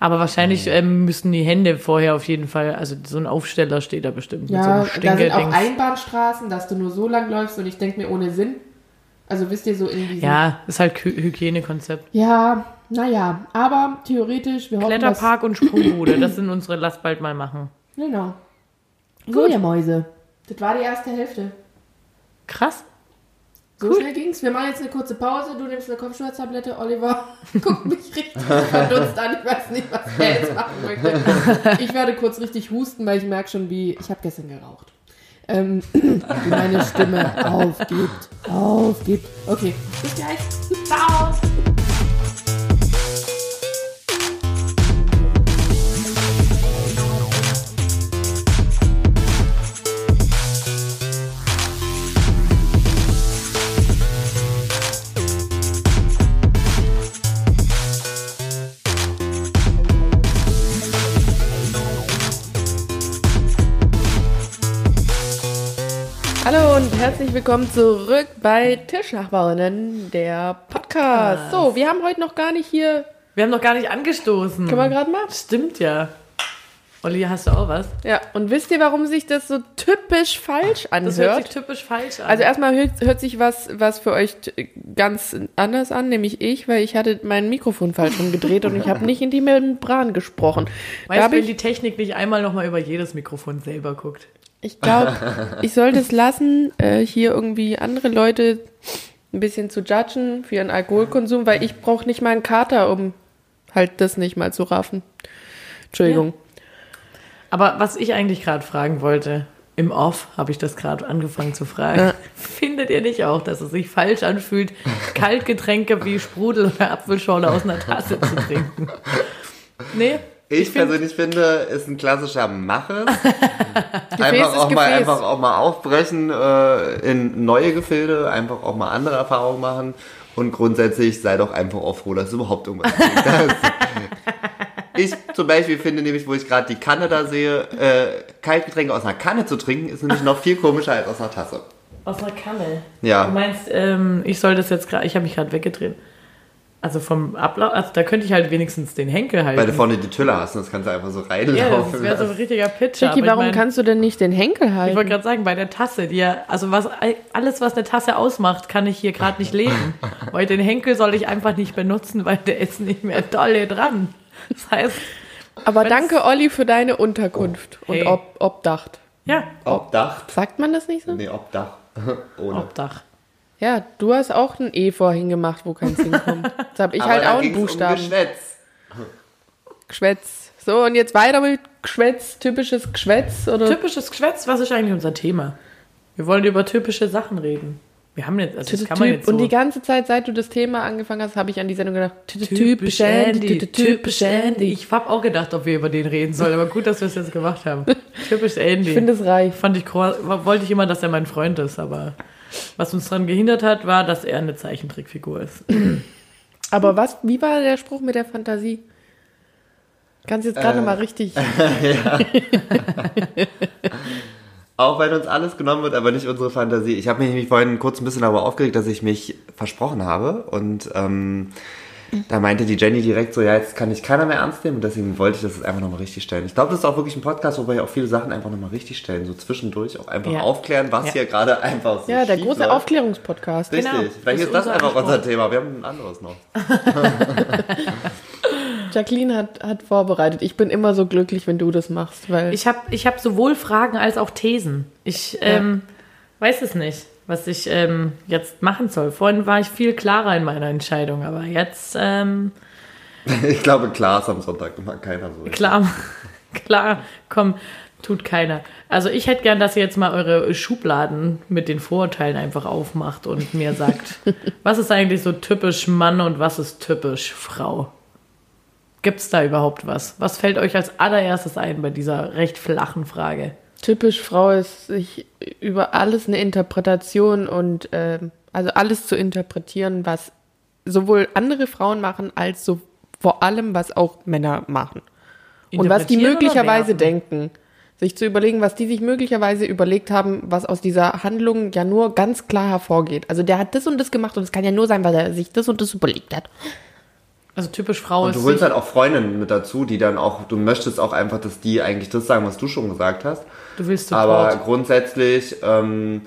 Aber wahrscheinlich ähm, müssen die Hände vorher auf jeden Fall, also so ein Aufsteller steht da bestimmt mit so Ja, einem da sind auch. Einbahnstraßen, dass du nur so lang läufst und ich denke mir ohne Sinn. Also wisst ihr so in diesem... Ja, ist halt Hy Hygienekonzept. Ja, naja, aber theoretisch, wir hoffen, Kletterpark und Sprungbude, das sind unsere Lass bald mal machen. Genau. Sojamäuse. Das war die erste Hälfte. Krass. So schnell ging's. Wir machen jetzt eine kurze Pause. Du nimmst eine Kopfschmerztablette. Oliver guckt mich richtig verdutzt an. Ich weiß nicht, was er jetzt machen möchte. Ich werde kurz richtig husten, weil ich merke schon, wie... Ich habe gestern geraucht. Ähm, wie meine Stimme aufgibt. Aufgibt. Okay, bis gleich. Ciao. Und herzlich willkommen zurück bei Tischnachbarinnen, der Podcast. So, wir haben heute noch gar nicht hier. Wir haben noch gar nicht angestoßen. Können wir gerade machen? Stimmt ja. Olli, hast du auch was? Ja, und wisst ihr, warum sich das so typisch falsch Das hört sich anhört? typisch falsch an. Also erstmal hört, hört sich was, was für euch ganz anders an, nämlich ich, weil ich hatte mein Mikrofon falsch rumgedreht und ich habe nicht in die Membran gesprochen. Weißt du, wenn ich die Technik nicht einmal nochmal über jedes Mikrofon selber guckt? Ich glaube, ich sollte es lassen, äh, hier irgendwie andere Leute ein bisschen zu judgen für ihren Alkoholkonsum, weil ich brauche nicht mal einen Kater, um halt das nicht mal zu raffen. Entschuldigung. Aber was ich eigentlich gerade fragen wollte, im Off habe ich das gerade angefangen zu fragen. Ja. Findet ihr nicht auch, dass es sich falsch anfühlt, Kaltgetränke wie Sprudel oder Apfelschorle aus einer Tasse zu trinken? Nee? Ich, find- persönlich finde, ist ein klassischer Mache. Gefäß einfach, auch mal, einfach auch mal aufbrechen äh, in neue Gefilde, einfach auch mal andere Erfahrungen machen. Und grundsätzlich sei doch einfach auch froh, dass es überhaupt irgendwas gibt. Ich zum Beispiel finde nämlich, wo ich gerade die Kanne da sehe, äh, Kaltgetränke aus einer Kanne zu trinken, ist nämlich noch viel komischer als aus einer Tasse. Aus einer Kanne. Ja. Du meinst, ähm, ich soll das jetzt gerade, ich habe mich gerade weggedreht. Also vom Ablauf, also da könnte ich halt wenigstens den Henkel halten. Weil du vorne die Tülle hast und das kannst du einfach so reinlaufen. ja, das wäre so ein richtiger Pitcher. Aber ich warum mein- kannst du denn nicht den Henkel Ich halten? wollte gerade sagen, bei der Tasse, die ja, also was alles, was eine Tasse ausmacht, kann ich hier gerade nicht leben. weil den Henkel soll ich einfach nicht benutzen, weil der ist nicht mehr dolle dran. Das heißt, Aber danke, Olli, für deine Unterkunft Hey. und ob, Obdacht. ja, Obdach? Sagt man das nicht so? Nee, Obdach. Ohne. Obdach. Ja, du hast auch ein E vorhin gemacht, wo keins hinkommt. Jetzt habe ich Aber halt auch einen Buchstaben. Um Geschwätz. Geschwätz. So, und jetzt weiter mit Geschwätz, typisches Geschwätz oder Typisches Geschwätz, was ist eigentlich unser Thema? Wir wollen über typische Sachen reden. Wir haben jetzt, also das kann man jetzt so. Und die ganze Zeit, seit du das Thema angefangen hast, habe ich an die Sendung gedacht. Typisch Andy, typisch Andy. Ich habe auch gedacht, ob wir über den reden sollen, aber gut, dass wir es jetzt gemacht haben. Typisch Andy. Ich finde es reich. Fand ich wollte ich immer, dass er mein Freund ist, aber was uns daran gehindert hat, war, dass er eine Zeichentrickfigur ist. Aber was, wie war der Spruch mit der Fantasie? Kannst jetzt gerade Äh. mal richtig. Auch wenn uns alles genommen wird, aber nicht unsere Fantasie. Ich habe mich nämlich vorhin kurz ein bisschen darüber aufgeregt, dass ich mich versprochen habe. Und ähm, da meinte die Jenny direkt so, ja, jetzt kann ich keiner mehr ernst nehmen. Und deswegen wollte ich das jetzt einfach nochmal richtig stellen. Ich glaube, das ist auch wirklich ein Podcast, wo wir ja auch viele Sachen einfach nochmal richtig stellen. So zwischendurch auch einfach Ja. aufklären, was Ja. hier gerade einfach so Ja, der schief große läuft. Aufklärungspodcast. Richtig. Genau. Vielleicht Das ist ist das unser einfach unser Anspruch. Thema. Wir haben ein anderes noch. Jacqueline hat, hat vorbereitet. Ich bin immer so glücklich, wenn du das machst, weil Ich habe ich hab sowohl Fragen als auch Thesen. Ich ähm, weiß es nicht, was ich ähm, jetzt machen soll. Vorhin war ich viel klarer in meiner Entscheidung, aber jetzt ähm, Ich glaube, klar ist am Sonntag immer keiner so. klar, klar, komm, tut keiner. Also ich hätte gern, dass ihr jetzt mal eure Schubladen mit den Vorurteilen einfach aufmacht und mir sagt, was ist eigentlich so typisch Mann und was ist typisch Frau? Gibt es da überhaupt was? Was fällt euch als allererstes ein bei dieser recht flachen Frage? Typisch Frau ist, sich über alles eine Interpretation und ähm, also alles zu interpretieren, was sowohl andere Frauen machen, als so vor allem, was auch Männer machen. Und was die möglicherweise denken. Sich zu überlegen, was die sich möglicherweise überlegt haben, was aus dieser Handlung ja nur ganz klar hervorgeht. Also der hat das und das gemacht und es kann ja nur sein, weil er sich das und das überlegt hat. Also typisch Frau Und ist du holst halt auch Freundinnen mit dazu, die dann auch, du möchtest auch einfach, dass die eigentlich das sagen, was du schon gesagt hast. Du willst Aber Support. grundsätzlich, ähm,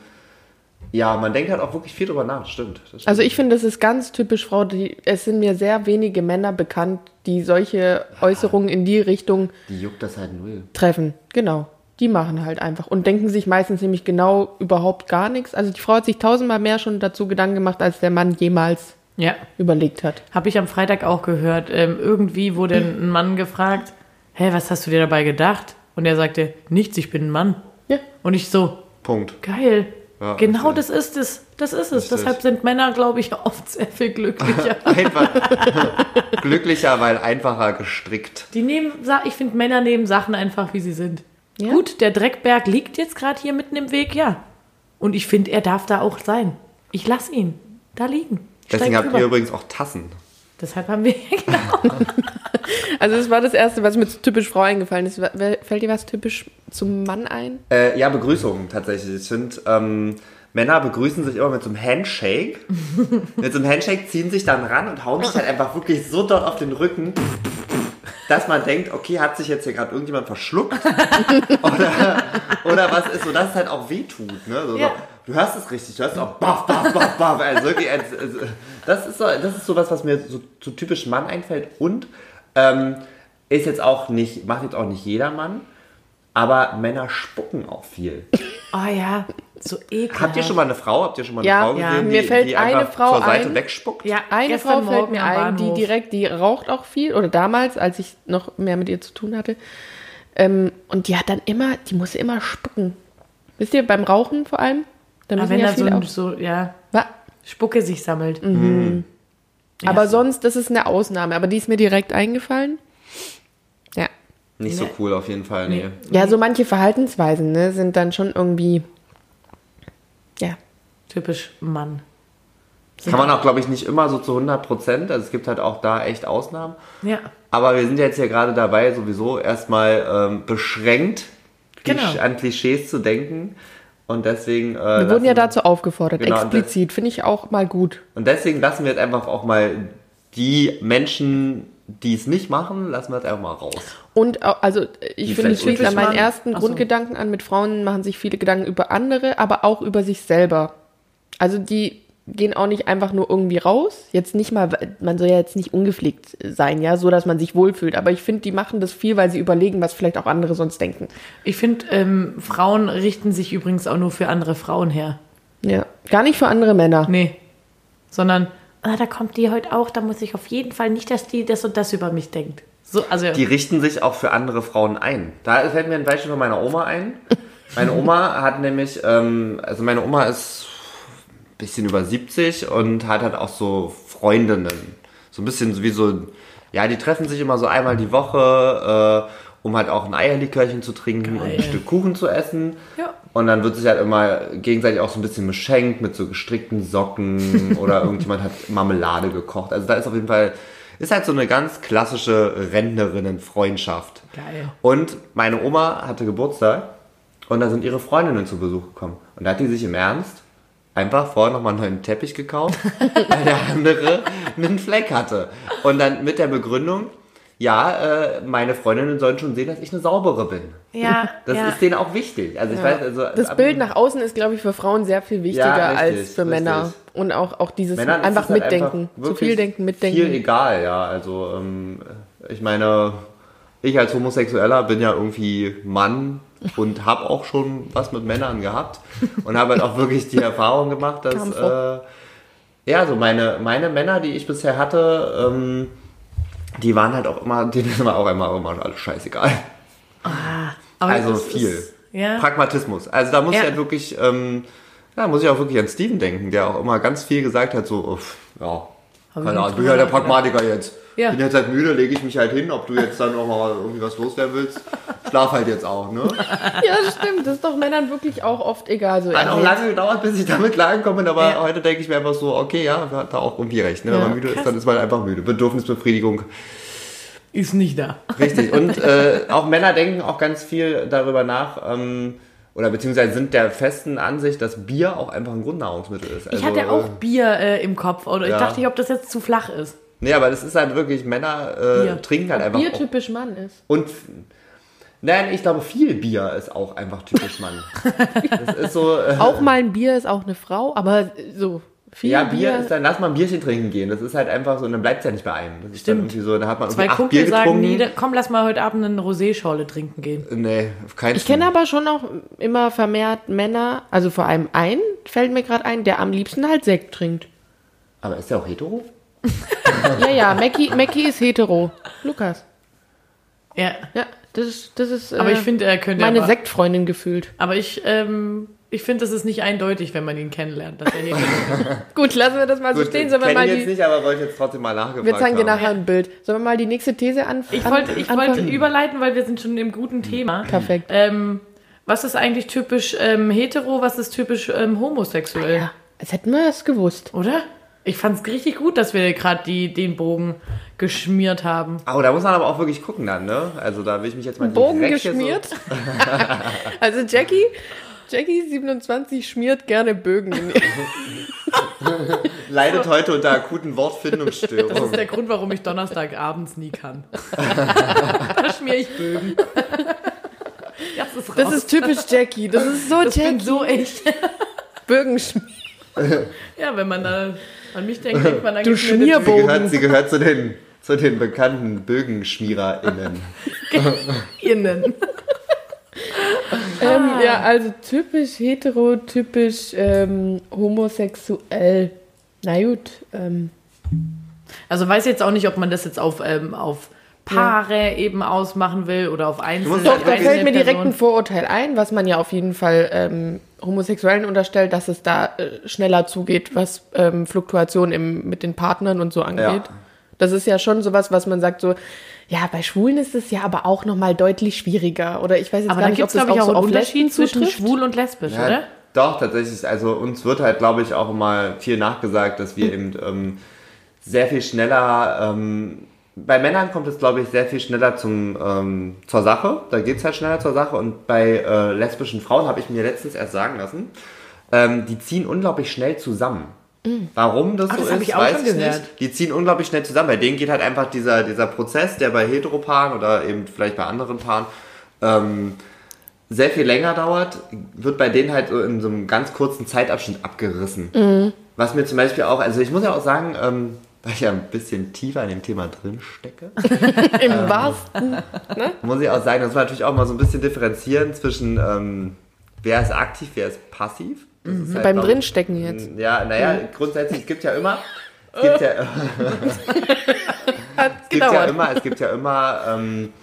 ja, man denkt halt auch wirklich viel drüber nach, stimmt. das stimmt. Also ich finde, das ist ganz typisch Frau. Die, es sind mir sehr wenige Männer bekannt, die solche Äußerungen in die Richtung Die juckt das halt null. treffen. Genau. Die machen halt einfach und denken sich meistens nämlich genau überhaupt gar nichts. Also die Frau hat sich tausendmal mehr schon dazu Gedanken gemacht, als der Mann jemals Ja, überlegt hat. habe ich am Freitag auch gehört. Ähm, irgendwie wurde ein Mann gefragt, hä, was hast du dir dabei gedacht? Und er sagte, nichts, ich bin ein Mann. Ja. Und ich so, Punkt. geil. Ja, genau richtig. das ist es. Das ist es. Richtig. Deshalb sind Männer, glaube ich, oft sehr viel glücklicher. Einfach glücklicher, weil einfacher gestrickt. Die nehmen, ich finde, Männer nehmen Sachen einfach, wie sie sind. Ja. Gut, der Dreckberg liegt jetzt gerade hier mitten im Weg, ja. Und ich finde, er darf da auch sein. Ich lass ihn da liegen. Ich Deswegen steig habt drüber. ihr übrigens auch Tassen. Deshalb haben wir, genau. Also das war das Erste, was mir zu typisch Frau eingefallen ist. Fällt dir was typisch zum Mann ein? Äh, ja, Begrüßungen tatsächlich. Ich finde, ähm, Männer begrüßen sich immer mit so einem Handshake. mit so einem Handshake ziehen sich dann ran und hauen sich halt einfach wirklich so dort auf den Rücken, dass man denkt, okay, hat sich jetzt hier gerade irgendjemand verschluckt? oder, oder was ist so, dass es halt auch wehtut. Ne? So, Ja. so, du hörst es richtig, du hörst auch baff, baff, baff, baff. Also wirklich, als, also, das ist so, das ist so was, was mir so, so typisch Mann einfällt. Und ähm, ist jetzt auch nicht, macht jetzt auch nicht jeder Mann. Aber Männer spucken auch viel. Oh ja, so ekelhaft. Habt ihr schon mal eine Frau? Habt ihr schon mal eine Ja, Frau ja. gesehen, Mir die, fällt die eine einfach Frau zur Seite ein. wegspuckt? Ja, Eine gestern Frau fällt mir ein, die direkt, die raucht auch viel, oder damals, als ich noch mehr mit ihr zu tun hatte. Ähm, und die hat dann immer, die musste immer spucken. Wisst ihr, beim Rauchen vor allem? Da Aber wenn ja da so, ein, auch, so, ja, Spucke sich sammelt. Aber sonst, das ist eine Ausnahme. Aber die ist mir direkt eingefallen. Ja. Nicht so cool auf jeden Fall, nee. Ja, so manche Verhaltensweisen ne, sind dann schon irgendwie. Ja. Typisch Mann. Kann man auch, glaube ich, nicht immer so zu 100 Prozent. Also es gibt halt auch da echt Ausnahmen. Ja. Aber wir sind jetzt ja gerade dabei, sowieso erstmal ähm, beschränkt Genau. An Klischees zu denken. Und deswegen. Äh, Wir wurden ja dazu aufgefordert, Genau, explizit. Finde ich auch mal gut. Und deswegen lassen wir jetzt einfach auch mal die Menschen, die es nicht machen, lassen wir jetzt einfach mal raus. Und au- also ich Die finde, es schließt an meinen ersten so. Grundgedanken an. Mit Frauen machen sich viele Gedanken über andere, aber auch über sich selber. Also die gehen auch nicht einfach nur irgendwie raus. Jetzt nicht mal, man soll ja jetzt nicht ungepflegt sein, ja, so dass man sich wohlfühlt. Aber ich finde, die machen das viel, weil sie überlegen, was vielleicht auch andere sonst denken. Ich finde, ähm, Frauen richten sich übrigens auch nur für andere Frauen her. Ja. Gar nicht für andere Männer. Nee. Sondern, ah, da kommt die heute auch, da muss ich auf jeden Fall nicht, dass die das und das über mich denkt. So, also, Die richten sich auch für andere Frauen ein. Da fällt mir ein Beispiel von meiner Oma ein. Meine Oma hat nämlich, ähm, also meine Oma ist bisschen über 70 und hat halt auch so Freundinnen. So ein bisschen wie so, ja, die treffen sich immer so einmal die Woche äh, um halt auch ein Eierlikörchen zu trinken und Geil. ein Stück Kuchen zu essen. Ja. Und dann wird sich halt immer gegenseitig auch so ein bisschen beschenkt mit so gestrickten Socken oder irgendjemand hat Marmelade gekocht. Also da ist auf jeden Fall, ist halt so eine ganz klassische Rentnerinnen-Freundschaft. Geil. Und meine Oma hatte Geburtstag und da sind ihre Freundinnen zu Besuch gekommen. Und da hat die sich im Ernst einfach vorher nochmal einen neuen Teppich gekauft, weil der andere einen Fleck hatte. Und dann mit der Begründung, ja, äh, meine Freundinnen sollen schon sehen, dass ich eine saubere bin. Ja, Das ja. ist denen auch wichtig. Also ich weiß, also Das Bild nach außen ist, glaube ich, für Frauen sehr viel wichtiger Ja, richtig, als für Männer. richtig. Und auch, auch dieses Männern ist einfach es halt mitdenken. einfach Zu viel denken, mitdenken. Viel egal, ja. Also ähm, ich meine, ich als Homosexueller bin ja irgendwie Mann und habe auch schon was mit Männern gehabt und habe halt auch wirklich die Erfahrung gemacht, dass äh, ja, so meine meine Männer, die ich bisher hatte, ähm, die waren halt auch immer, denen war auch immer, immer alles scheißegal. Aber Also viel. Ist, ja. Pragmatismus. Also da muss Ja. ich halt wirklich, ähm, ja, muss ich auch wirklich an Steven denken, der auch immer ganz viel gesagt hat, so, ja, keine Ahnung, ich bin ja der. Pragmatiker jetzt. Ja. Bin jetzt halt müde, lege ich mich halt hin, ob du jetzt dann noch mal irgendwie was loswerden willst. Schlaf halt jetzt auch, ne? Ja, das stimmt. Das ist doch Männern wirklich auch oft egal. So, Hat ja, auch jetzt- lange gedauert, bis ich damit klargekommen bin, aber Ja. heute denke ich mir einfach so, okay, ja, hat da auch irgendwie recht. Ne? Wenn Ja, man müde ist, dann ist man einfach müde. Bedürfnisbefriedigung. Ist nicht da. Richtig. Und äh, auch Männer denken auch ganz viel darüber nach, ähm, oder beziehungsweise sind der festen Ansicht, dass Bier auch einfach ein Grundnahrungsmittel ist. Ich Also, hatte auch äh, Bier äh, im Kopf oder ich Ja. dachte nicht, ob das jetzt zu flach ist. Nee, aber das ist halt wirklich, Männer äh, Bier. trinken halt einfach. Bier auch- typisch Mann ist. Und nein, ich glaube, viel Bier ist auch einfach typisch Mann. Das ist so. Äh, Auch mal ein Bier ist auch eine Frau, aber so viel ja, Bier, ist dann, lass mal ein Bierchen trinken gehen. Das ist halt einfach so, und dann bleibt es ja nicht bei einem. Das ist dann Stimmt. irgendwie so, da hat man Zwei Kumpel Bier sagen getrunken. da- komm, lass mal heute Abend eine Rosé-Schorle trinken gehen. Nee, auf keinen Ich kenne aber schon auch immer vermehrt Männer, also vor allem einen, fällt mir gerade ein, der am liebsten halt Sekt trinkt. Aber ist der auch hetero? Ja, ja, Mackie, Mackie ist hetero. Lukas. Ja, Ja, das ist, das ist aber äh, ich finde, er könnte meine aber, Sektfreundin gefühlt. Aber ich, ähm, ich finde, das ist nicht eindeutig, wenn man ihn kennenlernt, dass er hier Gut, lassen wir das mal so Gut, stehen. Sollen wir mal ich jetzt die, nicht, aber wollte jetzt trotzdem mal nachgefragt wir zeigen dir nachher ein Bild. Sollen wir mal die nächste These an, Ich wollte, ich wollte anfangen? überleiten, weil wir sind schon im guten Thema. Perfekt. Ähm, was ist eigentlich typisch ähm, hetero, was ist typisch ähm, homosexuell? Ja, als hätten wir es gewusst. Oder? Ich fand es richtig gut, dass wir gerade den Bogen geschmiert haben. Oh, da muss man aber auch wirklich gucken dann, ne? Also da will ich mich jetzt mal Bogen direkt hier geschmiert. also Jackie, Jackie 27 schmiert gerne Bögen. So, leidet heute unter akuten Das Wortfindungsstörungen. ist der Grund, warum ich Donnerstagabends nie kann. da schmier ich Bögen. Jetzt ist raus. Das ist typisch Jackie. Das ist so das Jackie. bin so ich. Bögen schmiert. Ja, wenn man da an mich denkt, denkt man an Du sie, Schmierbogen. gehört, sie gehört zu den, zu den bekannten BögenschmiererInnen. innen. Ähm, ja, also typisch hetero, typisch ähm, homosexuell. Na gut. Ähm, Also weiß jetzt auch nicht, ob man das jetzt auf, ähm, auf Paare eben ausmachen will oder auf einzelne, Doch, doch, da fällt mir direkt ein. Vorurteil ein, was man ja auf jeden Fall ähm, Homosexuellen unterstellt, dass es da äh, schneller zugeht, was ähm, Fluktuation im, mit den Partnern und so angeht. Das ist ja schon sowas, was man sagt so, ja, bei Schwulen ist es ja aber auch nochmal deutlich schwieriger. Oder ich weiß jetzt Aber gar da nicht, gibt ob es, das glaube ich, auch auch so einen Unterschied zwischen zutrifft. schwul und lesbisch, Ja, oder? Doch, tatsächlich. Also uns wird halt, glaube ich, auch immer viel nachgesagt, dass wir eben ähm, sehr viel schneller. Ähm, bei Männern kommt es, glaube ich, sehr viel schneller zum, ähm, zur Sache. Da geht es halt schneller zur Sache. Und bei äh, lesbischen Frauen habe ich mir letztens erst sagen lassen, ähm, die ziehen unglaublich schnell zusammen. Warum das Ah, so das ist, ich weiß ich gehört. nicht. Die ziehen unglaublich schnell zusammen. Bei denen geht halt einfach dieser, dieser Prozess, der bei Heteropaaren oder eben vielleicht bei anderen Paaren ähm, sehr viel länger dauert, wird bei denen halt so in so einem ganz kurzen Zeitabschnitt abgerissen. Was mir zum Beispiel auch, also ich muss ja auch sagen, ähm, weil ich ja ein bisschen tiefer in dem Thema drin stecke, Im wahrsten. muss ich auch sagen, dass wir natürlich auch mal so ein bisschen differenzieren zwischen ähm, wer ist aktiv, wer ist passiv. Das ist halt, Beim Drinstecken jetzt. Ja, naja, grundsätzlich, es gibt ja immer, es gibt ja, es gibt ja immer, es gibt ja immer ähm,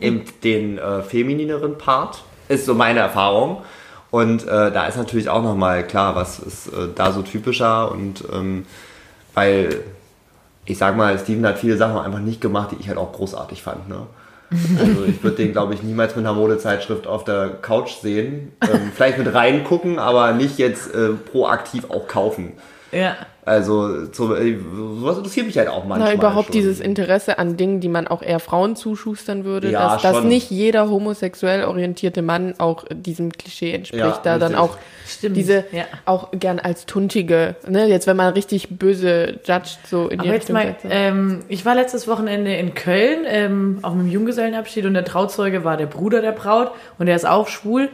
eben den äh, feminineren Part, ist so meine Erfahrung. Und äh, da ist natürlich auch nochmal klar, was ist äh, da so typischer und ähm, weil ich sag mal, Steven hat viele Sachen einfach nicht gemacht, die ich halt auch großartig fand. Ne? Also ich würde den, glaube ich, niemals mit einer Modezeitschrift auf der Couch sehen. Ähm, vielleicht mit reingucken, aber nicht jetzt äh, proaktiv auch kaufen. Ja. Also so, äh, sowas interessiert mich halt auch manchmal. Na, überhaupt schon. dieses Interesse an Dingen, die man auch eher Frauen zuschustern würde, Ja, dass, dass nicht jeder homosexuell orientierte Mann auch diesem Klischee entspricht, Ja, da dann auch Stimmt, diese ja. auch gern als tuntige, ne, jetzt wenn man richtig böse judged, so in die Aber jetzt Richtung mal, ähm, ich war letztes Wochenende in Köln ähm, auf einem Junggesellenabschied und der Trauzeuge war der Bruder der Braut und der ist auch schwul.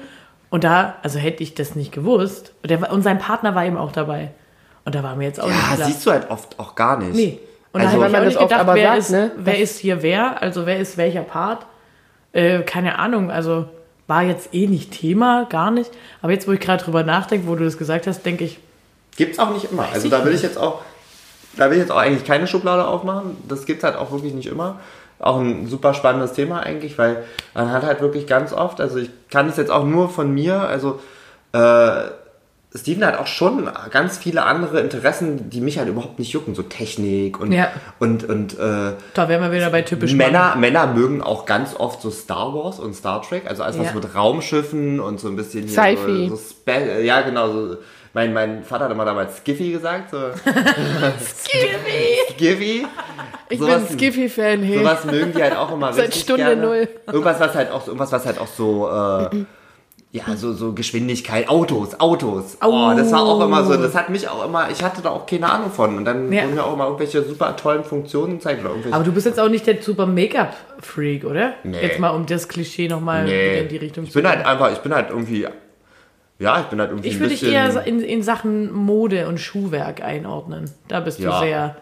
Und da, also hätte ich das nicht gewusst. Und, der, war- und sein Partner war eben auch dabei. Und da war mir jetzt auch nicht Ja, klar. siehst du halt oft auch gar nicht. Nee. Und Also- da habe ich man auch nicht oft gedacht, aber wer, sagt, ist, ne? wer ist hier wer, also wer ist welcher Part. Äh, keine Ahnung, also war jetzt eh nicht Thema, gar nicht. Aber jetzt, wo ich gerade drüber nachdenke, wo du das gesagt hast, denke ich, Gibt's auch nicht immer. Also da will ich jetzt auch, da will ich jetzt auch eigentlich keine Schublade aufmachen. Das gibt's halt auch wirklich nicht immer. Auch ein super spannendes Thema eigentlich, weil man hat halt wirklich ganz oft, also ich kann es jetzt auch nur von mir, also äh, Steven hat auch schon ganz viele andere Interessen, die mich halt überhaupt nicht jucken, so Technik und Ja. und und äh, da wären wir wieder bei typisch Männer, Männer mögen auch ganz oft so Star Wars und Star Trek, also alles was Ja. mit Raumschiffen und so ein bisschen hier Sci-Fi. So, so Spe- ja, genau. So, mein, mein Vater hat immer damals Skiffy gesagt. So. Skiffy! Skiffy! ich sowas- bin Skiffy-Fan, hey. Sowas mögen die halt auch immer Seit Stunde gerne. null. Irgendwas, was halt auch, irgendwas, was halt auch so, äh, ja, so, so Geschwindigkeit, Autos, Autos. Oh, das war auch immer so, das hat mich auch immer, ich hatte da auch keine Ahnung von. Und dann Ja. wurden mir auch immer irgendwelche super tollen Funktionen gezeigt. Aber du bist jetzt auch nicht der super Make-up-Freak, oder? Nee. Jetzt mal, um das Klischee nochmal Nee. in die Richtung ich bin halt einfach, ich bin halt irgendwie, ja, ich bin halt irgendwie Ich würde dich eher in, in Sachen Mode und Schuhwerk einordnen. Da bist du Ja. sehr.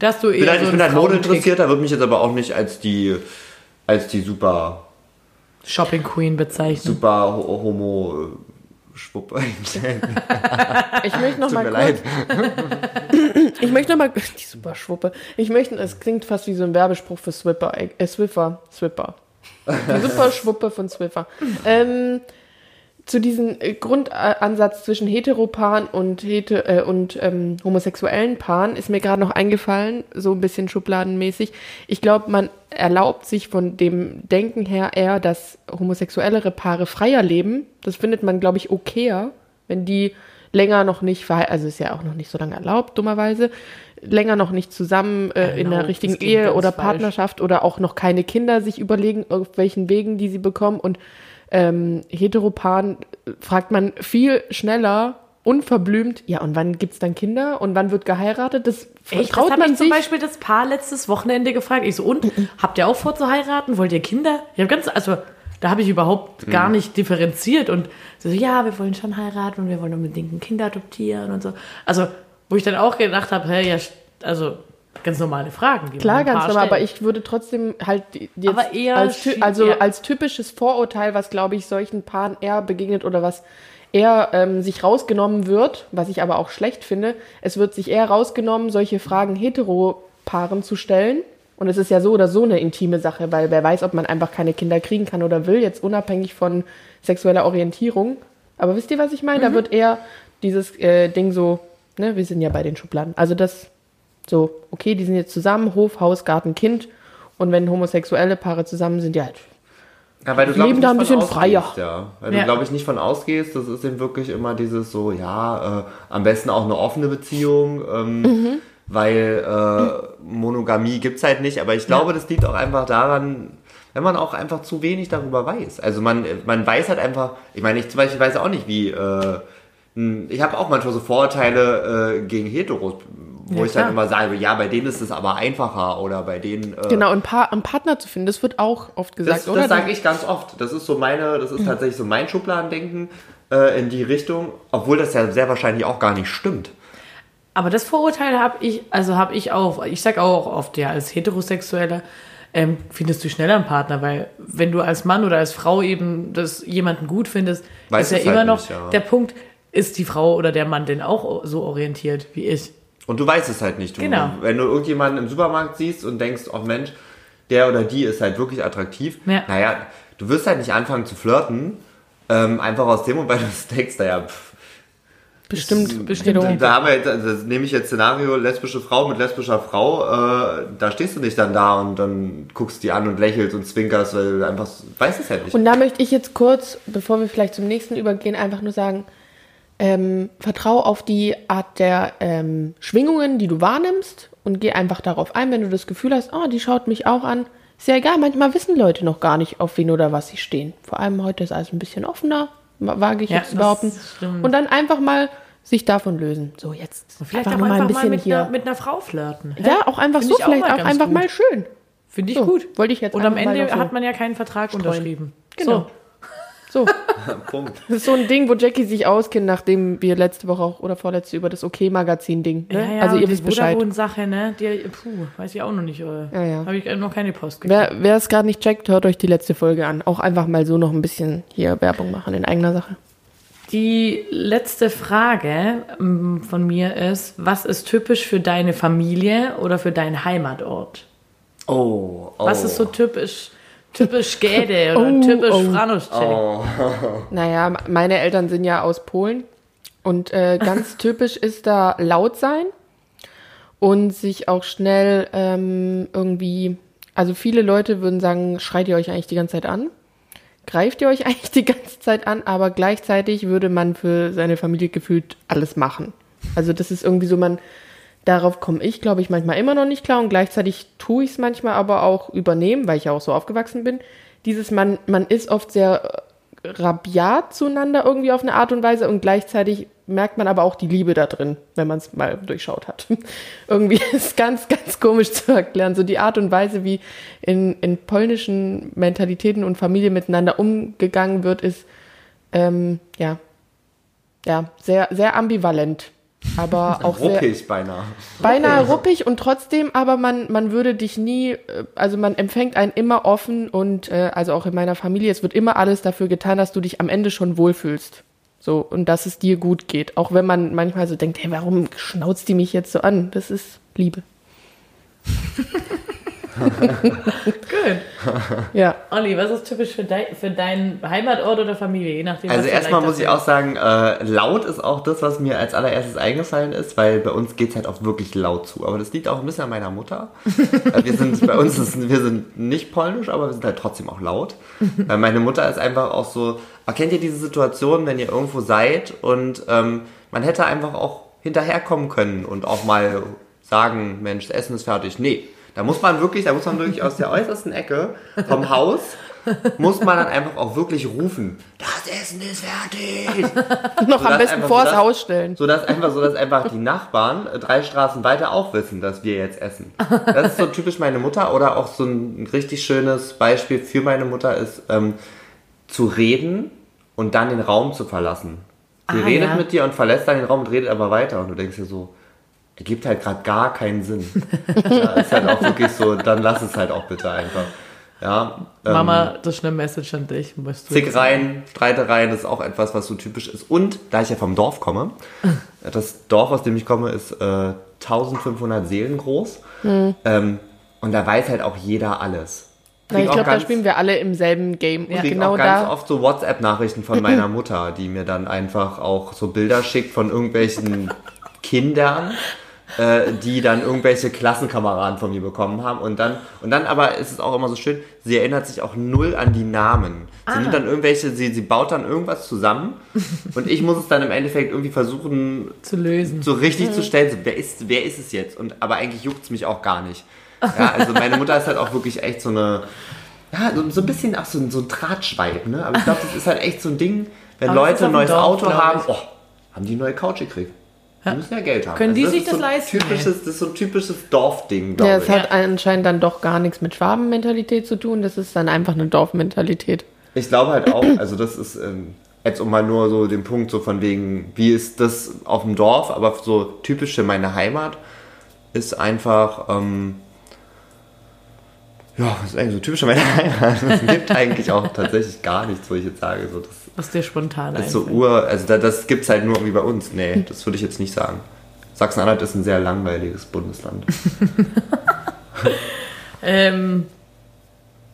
Da hast du eher Ich bin halt, so ich bin halt Mode interessiert, da würde mich jetzt aber auch nicht als die, als die super, Shopping Queen bezeichnen. super ho- homo äh, Schwuppe einstellen. Ich möchte noch Tut mal mir leid. ich möchte noch mal, die super Schwuppe. Ich möchte, es klingt fast wie so ein Werbespruch für Swipper, äh, Swiffer, Swipper. Die super Schwuppe von Swiffer. Ähm, zu diesem äh, Grundansatz zwischen Heteropaaren und, hete, äh, und ähm, homosexuellen Paaren ist mir gerade noch eingefallen, so ein bisschen schubladenmäßig. Ich glaube, man erlaubt sich von dem Denken her eher, dass homosexuellere Paare freier leben. Das findet man, glaube ich, okayer, wenn die länger noch nicht verheiratet, also ist ja auch noch nicht so lange erlaubt, dummerweise, länger noch nicht zusammen äh, in Erlaubt, der richtigen Ehe oder falsch. Partnerschaft oder auch noch keine Kinder sich überlegen, auf welchen Wegen die sie bekommen und ähm, Heteropaaren äh, fragt man viel schneller, unverblümt, ja, und wann gibt's dann Kinder und wann wird geheiratet? Das Echt? traut das habe man ich zum sich. Beispiel das Paar letztes Wochenende gefragt. Ich so, und? Habt ihr auch vor zu heiraten? Wollt ihr Kinder? Ich habe ganz, also da habe ich überhaupt gar nicht differenziert und so, ja, wir wollen schon heiraten und wir wollen unbedingt ein Kind adoptieren und so. Also, wo ich dann auch gedacht habe, hey, ja, also ganz normale Fragen. Die Klar, ganz normal, aber ich würde trotzdem halt jetzt Aber eher als, also ja. als typisches Vorurteil, was glaube ich solchen Paaren eher begegnet oder was eher ähm, sich rausgenommen wird, was ich aber auch schlecht finde, es wird sich eher rausgenommen, solche Fragen Heteropaaren zu stellen. Und es ist ja so oder so eine intime Sache, weil wer weiß, ob man einfach keine Kinder kriegen kann oder will, jetzt unabhängig von sexueller Orientierung. Aber wisst ihr, was ich meine? Da wird eher dieses äh, Ding so, ne, wir sind ja bei den Schubladen. Also das so, okay, die sind jetzt zusammen, Hof, Haus, Garten, Kind. Und wenn homosexuelle Paare zusammen sind, ja, halt, Ja, weil du, Die glaub ich, leben da ein bisschen freier. ausgehst, Ja. Weil Ja. du, glaube ich, nicht von ausgehst. Das ist eben wirklich immer dieses so, ja, äh, am besten auch eine offene Beziehung, ähm, Mhm. weil äh, Monogamie gibt's halt nicht. Aber ich glaube, das liegt auch einfach daran, wenn man auch einfach zu wenig darüber weiß. Also man, man weiß halt einfach, ich meine, ich zum Beispiel weiß auch nicht, wie, äh, hm, ich habe auch manchmal so Vorurteile äh, gegen Heteros, wo Ja, ich dann klar. immer sage, ja, bei denen ist es aber einfacher oder bei denen... Äh, genau, ein Paar, einen Partner zu finden, das wird auch oft gesagt, das, oder? das sage ich ganz oft. Das ist so meine, das ist tatsächlich so mein Schubladendenken äh, in die Richtung, obwohl das ja sehr wahrscheinlich auch gar nicht stimmt. Aber das Vorurteil habe ich, also habe ich auch. Ich sage auch oft, ja, als Heterosexueller ähm, findest du schneller einen Partner, weil wenn du als Mann oder als Frau eben das jemanden gut findest, Weiß ist ja es immer halt noch nicht, ja. der Punkt, ist die Frau oder der Mann denn auch so orientiert wie ich? Und du weißt es halt nicht. Du, Genau. Wenn du irgendjemanden im Supermarkt siehst und denkst, oh Mensch, der oder die ist halt wirklich attraktiv, Ja. naja, du wirst halt nicht anfangen zu flirten, ähm, einfach aus dem Moment, weil du denkst, naja, pff, bestimmt bestimmt. hetero. Da haben wir jetzt, also das nehme ich jetzt Szenario, lesbische Frau mit lesbischer Frau, äh, da stehst du nicht dann da und dann guckst die an und lächelst und zwinkerst, weil du einfach weißt es ja nicht. Und da möchte ich jetzt kurz, bevor wir vielleicht zum nächsten übergehen, einfach nur sagen, ähm, vertrau auf die Art der ähm, Schwingungen, die du wahrnimmst und geh einfach darauf ein, wenn du das Gefühl hast, oh, die schaut mich auch an. Ist ja egal, manchmal wissen Leute noch gar nicht, auf wen oder was sie stehen. Vor allem heute ist alles ein bisschen offener, wage ich Ja, jetzt zu behaupten. stimmt. Und dann einfach mal sich davon lösen. So, jetzt Vielleicht auch nur einfach mal mit, einer, mit einer Frau flirten. hä? Ja, auch einfach Find so, ich vielleicht auch, ganz einfach gut. mal schön. Finde ich So, gut. wollte ich jetzt Und am einfach mal Ende so hat man ja keinen Vertrag unterschrieben. Genau. So, Punkt. das ist so ein Ding, wo Jackie sich auskennt, nachdem wir letzte Woche auch oder vorletzte über das OK-Magazin-Ding. So. Ne? Ja, ja, also ihr wisst die Bescheid. Vodafone-Sache, ne? Die, puh, weiß ich auch noch nicht. Äh, Ja, ja. Habe ich noch keine Post gekriegt. Wer es gerade nicht checkt, hört euch die letzte Folge an. Auch einfach mal so noch ein bisschen hier Werbung machen in eigener Sache. Die letzte Frage ähm, von mir ist, was ist typisch für deine Familie oder für deinen Heimatort? Oh, oh. Was ist so typisch, typisch Gäde oder Oh, typisch oh. Franuschek? Naja, meine Eltern sind ja aus Polen und äh, ganz typisch ist da laut sein und sich auch schnell ähm, irgendwie, also viele Leute würden sagen, schreit ihr euch eigentlich die ganze Zeit an? Greift ihr euch eigentlich die ganze Zeit an, aber gleichzeitig würde man für seine Familie gefühlt alles machen. Also das ist irgendwie so, man, darauf komme ich, glaube ich, manchmal immer noch nicht klar und gleichzeitig tue ich es manchmal aber auch übernehmen, weil ich ja auch so aufgewachsen bin. Dieses, man, man ist oft sehr äh, rabiat zueinander irgendwie auf eine Art und Weise und gleichzeitig merkt man aber auch die Liebe da drin, wenn man es mal durchschaut hat. irgendwie ist ganz, ganz komisch zu erklären. So die Art und Weise, wie in, in polnischen Mentalitäten und Familien miteinander umgegangen wird, ist ähm, ja, ja, sehr, sehr ambivalent. Aber auch sehr, Ruppig beinahe. beinahe ruppig und trotzdem, aber man, man würde dich nie, äh, also man empfängt einen immer offen und äh, also auch in meiner Familie, es wird immer alles dafür getan, dass du dich am Ende schon wohlfühlst. So, und dass es dir gut geht. Auch wenn man manchmal so denkt, hey, warum schnauzt die mich jetzt so an? Das ist Liebe. Gut. Ja. Olli, was ist typisch für, dein, für deinen Heimatort oder Familie? Je nachdem, Also erstmal muss ich auch sagen, äh, laut ist auch das, was mir als allererstes eingefallen ist, weil bei uns geht es halt auch wirklich laut zu. Aber das liegt auch ein bisschen an meiner Mutter. Äh, wir sind, bei uns ist, wir sind nicht polnisch, aber wir sind halt trotzdem auch laut. Weil meine Mutter ist einfach auch so, erkennt ihr diese Situation, wenn ihr irgendwo seid und ähm, man hätte einfach auch hinterherkommen können und auch mal sagen, Mensch, das Essen ist fertig. Nee, da muss man wirklich, da muss man wirklich aus der äußersten Ecke vom Haus muss man dann einfach auch wirklich rufen, das Essen ist fertig. Noch am Sodass besten einfach so das- Haus stellen. So dass einfach, so dass einfach die Nachbarn äh, drei Straßen weiter auch wissen, dass wir jetzt essen. Das ist so typisch meine Mutter. Oder auch so ein richtig schönes Beispiel für meine Mutter ist, ähm, zu reden und dann den Raum zu verlassen. Sie Ah, redet ja. mit dir und verlässt dann den Raum und redet aber weiter. Und du denkst dir so, ergibt halt gerade gar keinen Sinn. ja, ist halt auch wirklich so, dann lass es halt auch bitte einfach. Ja, ähm, Mama, das ist eine Message an dich. Musst du Zickereien, Streitereien, das ist auch etwas, was so typisch ist. Und da ich ja vom Dorf komme, das Dorf, aus dem ich komme, ist äh, 1500 Seelen groß. Ähm, und da weiß halt auch jeder alles. Ich Krieg auch glaube, da spielen wir alle im selben Game. Krieg genau auch ganz da. oft so WhatsApp-Nachrichten von meiner Mutter, die mir dann einfach auch so Bilder schickt von irgendwelchen Kindern, äh, die dann irgendwelche Klassenkameraden von mir bekommen haben. Und dann, und dann aber ist es auch immer so schön, sie erinnert sich auch null an die Namen. Sie nimmt dann irgendwelche, sie, sie baut dann irgendwas zusammen und ich muss es dann im Endeffekt irgendwie versuchen, zu lösen. so richtig zu stellen, so, wer, ist, wer ist es jetzt? Und, aber eigentlich juckt es mich auch gar nicht. Ja, also meine Mutter ist halt auch wirklich echt so eine, ja, so, so ein bisschen auch so, ein- so ein Drahtschweib, ne? Aber ich glaube, das ist halt echt so ein Ding, wenn Aber Leute ein neues Dorf, Auto haben, oh, haben die eine neue Couch gekriegt. Die müssen ja Geld haben. Können die sich ist das so leisten, Typisches, das ist so ein typisches Dorfding, glaube Ja, ich. es hat anscheinend dann doch gar nichts mit Schwabenmentalität zu tun. Das ist dann einfach eine Dorfmentalität. Ich glaube halt auch, also das ist ähm, jetzt um mal nur so den Punkt so von wegen, wie ist das auf dem Dorf, aber so typisch für meine Heimat ist einfach, ähm, ja, das ist eigentlich so typisch für meine Heimat. Es gibt eigentlich auch tatsächlich gar nichts, wo ich jetzt sage, so das Was dir spontan ist so. Ur, also da, das gibt's halt nur irgendwie bei uns. Nee, das würde ich jetzt nicht sagen. Sachsen-Anhalt ist ein sehr langweiliges Bundesland. Ähm,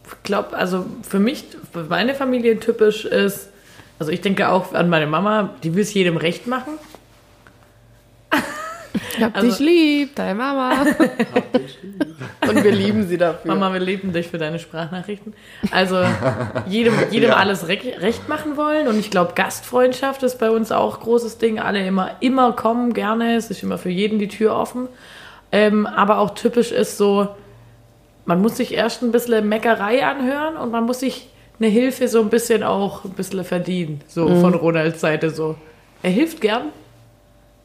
ich glaube, also für mich, für meine Familie typisch ist, also ich denke auch an meine Mama, die will es jedem recht machen. Hab Also- dich lieb, deine Mama. Und wir lieben sie dafür. Mama, wir lieben dich für deine Sprachnachrichten. Also jedem, jedem Ja. alles re recht machen wollen. Und ich glaube, Gastfreundschaft ist bei uns auch großes Ding. Alle immer, immer kommen, gerne. Es ist immer für jeden die Tür offen. Ähm, aber auch typisch ist so, man muss sich erst ein bisschen Meckerei anhören und man muss sich eine Hilfe so ein bisschen auch ein bisschen verdienen. So Mhm. von Ronalds Seite so. Er hilft gern,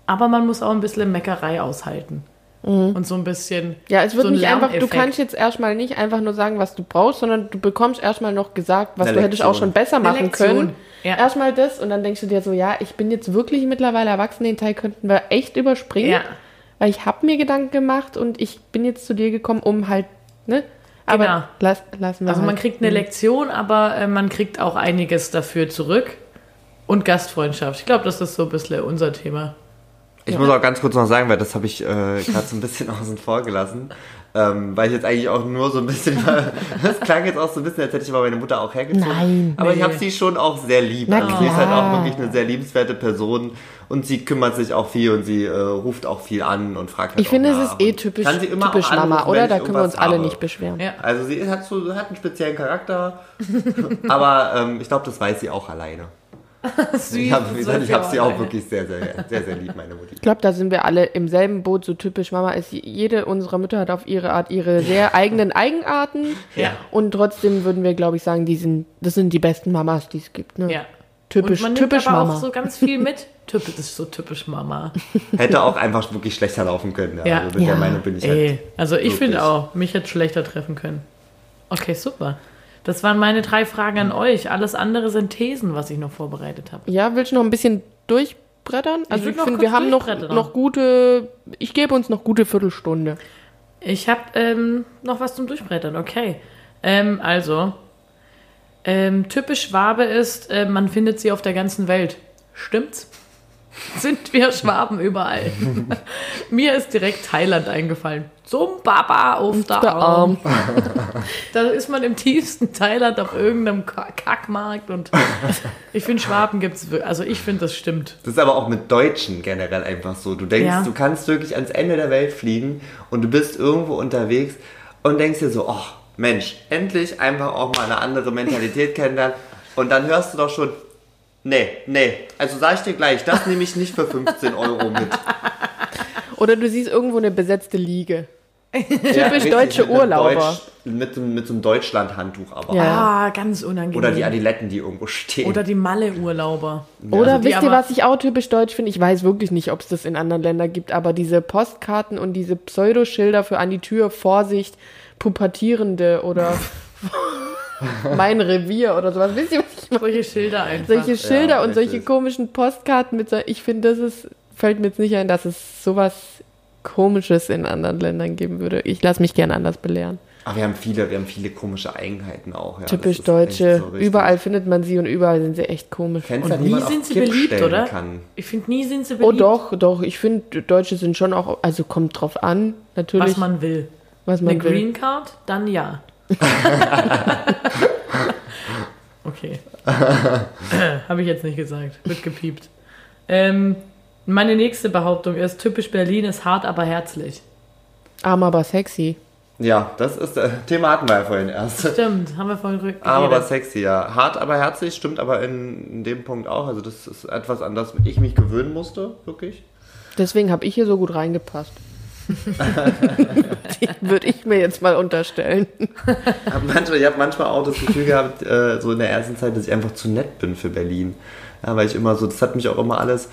aber man muss auch ein bisschen Meckerei aushalten. Und so ein bisschen. Mhm. Ja, es wird so ein nicht einfach, du kannst jetzt erstmal nicht einfach nur sagen, was du brauchst, sondern du bekommst erstmal noch gesagt, was du hättest auch schon besser machen können. Ja. Erstmal das und dann denkst du dir so, ja, ich bin jetzt wirklich mittlerweile erwachsen, den Teil könnten wir echt überspringen. Ja. Weil ich habe mir Gedanken gemacht und ich bin jetzt zu dir gekommen, um halt, ne? Aber Genau. lass, lassen wir Also man halt. kriegt eine Lektion, aber äh, man kriegt auch einiges dafür zurück. Und Gastfreundschaft. Ich glaube, das ist so ein bisschen unser Thema. Ich muss auch ganz kurz noch sagen, weil das habe ich äh, gerade so ein bisschen außen vor gelassen. Ähm, weil ich jetzt eigentlich auch nur so ein bisschen, das klang jetzt auch so ein bisschen, als hätte ich mal meine Mutter auch hergezogen. Nein. Aber ich Nee. habe sie schon auch sehr lieb. Na Also sie ist halt auch klar. wirklich eine sehr liebenswerte Person und sie kümmert sich auch viel und sie äh, ruft auch viel an und fragt halt Ich finde, es ist eh typisch, kann sie immer typisch auch Mama, anrufen, oder? Da ich können wir uns alle habe. nicht beschweren. Ja. Also sie hat, so, hat einen speziellen Charakter, aber ähm, ich glaube, das weiß sie auch alleine. Süß. Ich habe so hab sie auch wirklich sehr, sehr, sehr, sehr lieb, meine Mutti. Ich glaube, da sind wir alle im selben Boot, so typisch Mama ist. Jede unserer Mütter hat auf ihre Art ihre sehr eigenen Eigenarten. Ja. Und trotzdem würden wir, glaube ich, sagen, die sind, das sind die besten Mamas, die es gibt. Ne? Ja. Typisch, und man typisch nimmt aber Mama. auch so ganz viel mit. Typisch, das ist so typisch Mama. Hätte auch einfach wirklich schlechter laufen können. Ja. Ja. Also mit Ja. der Meinung bin ich Ey, halt. also ich finde auch, mich hätte schlechter treffen können. Okay, super. Das waren meine drei Fragen an euch. Alles andere sind Thesen, was ich noch vorbereitet habe. Ja, willst du noch ein bisschen durchbrettern? Also ich, noch finde, wir haben noch, noch gute, ich gebe uns noch gute Viertelstunde. Ich habe ähm, noch was zum Durchbrettern, okay. Ähm, also, ähm, typisch Schwabe ist, äh, man findet sie auf der ganzen Welt. Stimmt's? Sind wir Schwaben überall? Mir ist direkt Thailand eingefallen. Zum Baba auf der, Der Arm. Da ist man im tiefsten Thailand auf irgendeinem Ka- Kackmarkt und ich finde, Schwaben gibt's wirklich. Also ich finde, das stimmt. Das ist aber auch mit Deutschen generell einfach so. Du denkst, Ja. du kannst wirklich ans Ende der Welt fliegen und du bist irgendwo unterwegs und denkst dir so, oh Mensch, endlich einfach auch mal eine andere Mentalität kennenlernen. Und dann hörst du doch schon, nee, nee, also sag ich dir gleich, das nehme ich nicht für 15 Euro mit. Oder du siehst irgendwo eine besetzte Liege. Ja, richtig, deutsche mit Urlauber. Deutsch, mit, dem- mit so einem Deutschland-Handtuch aber. Ja. Ah, ganz unangenehm. Oder die Adiletten, die irgendwo stehen. Oder die Malle-Urlauber. Oder Also wisst ihr, was ich auch typisch deutsch finde? Ich weiß wirklich nicht, ob es das in anderen Ländern gibt, aber diese Postkarten und diese Pseudoschilder für an die Tür, Vorsicht, Pubertierende oder mein Revier oder sowas. Wisst ihr, was ich meine? Solche Schilder einfach. Solche Schilder Ja, und solche komischen Postkarten mit so, ich finde, das ist, fällt mir jetzt nicht ein, dass es sowas Komisches in anderen Ländern geben würde. Ich lasse mich gerne anders belehren. Aber wir haben viele, wir haben viele komische Eigenheiten auch. Ja. Typisch Deutsche. so überall findet man sie und überall sind sie echt komisch. Fenster, Und die nie sind sie Kipp beliebt, stellen oder? Kann. Ich finde, nie sind sie Oh beliebt. doch, doch. Ich finde, Deutsche sind schon auch, also kommt drauf an, natürlich, Was man will. was man Eine will. Green Card, dann ja. okay. Habe ich jetzt nicht gesagt. Wird gepiept. Ähm, meine nächste Behauptung ist, typisch Berlin ist hart, aber herzlich. Arm, aber sexy. Ja, das ist äh, Thema hatten wir ja vorhin erst. Stimmt, haben wir vorhin geredet. Arm, aber sexy, ja. Hart, aber herzlich stimmt aber in, in dem Punkt auch. Also das ist etwas, an das ich mich gewöhnen musste, wirklich. Deswegen habe ich hier so gut reingepasst. Würde ich mir jetzt mal unterstellen. Hab manchmal, ich habe manchmal auch das Gefühl gehabt, äh, so in der ersten Zeit, dass ich einfach zu nett bin für Berlin. Ja, weil ich immer so, das hat mich auch immer alles,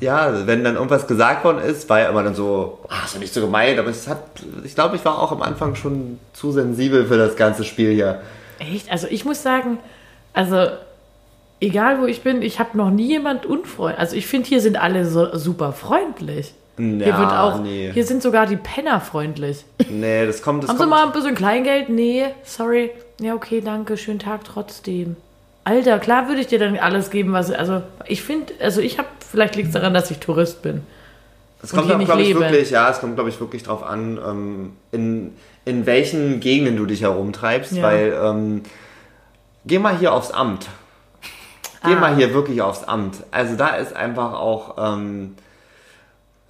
ja, wenn dann irgendwas gesagt worden ist, war ja immer dann so, ah, ist ja nicht so gemeint, aber es hat, ich glaube, ich war auch am Anfang schon zu sensibel für das ganze Spiel hier. Echt? Also ich muss sagen, also egal wo ich bin, ich habe noch nie jemand unfreundlich. Also ich finde, hier sind alle so super freundlich. Hier Ja, wird auch, nee. hier sind sogar die Penner freundlich. Nee, das kommt, das Haben Sie kommt. mal ein bisschen Kleingeld? Nee, sorry. Ja, okay, danke, schönen Tag trotzdem. Alter, klar würde ich dir dann alles geben, was. Also, ich finde, also ich habe, vielleicht liegt es daran, dass ich Tourist bin. Es kommt hier glaube ich, wirklich, ja, es kommt, glaube ich, wirklich drauf an, ähm, in, in welchen Gegenden du dich herumtreibst, Ja. weil ähm, geh mal hier aufs Amt. Geh Ah. mal hier wirklich aufs Amt. Also da ist einfach auch, ähm,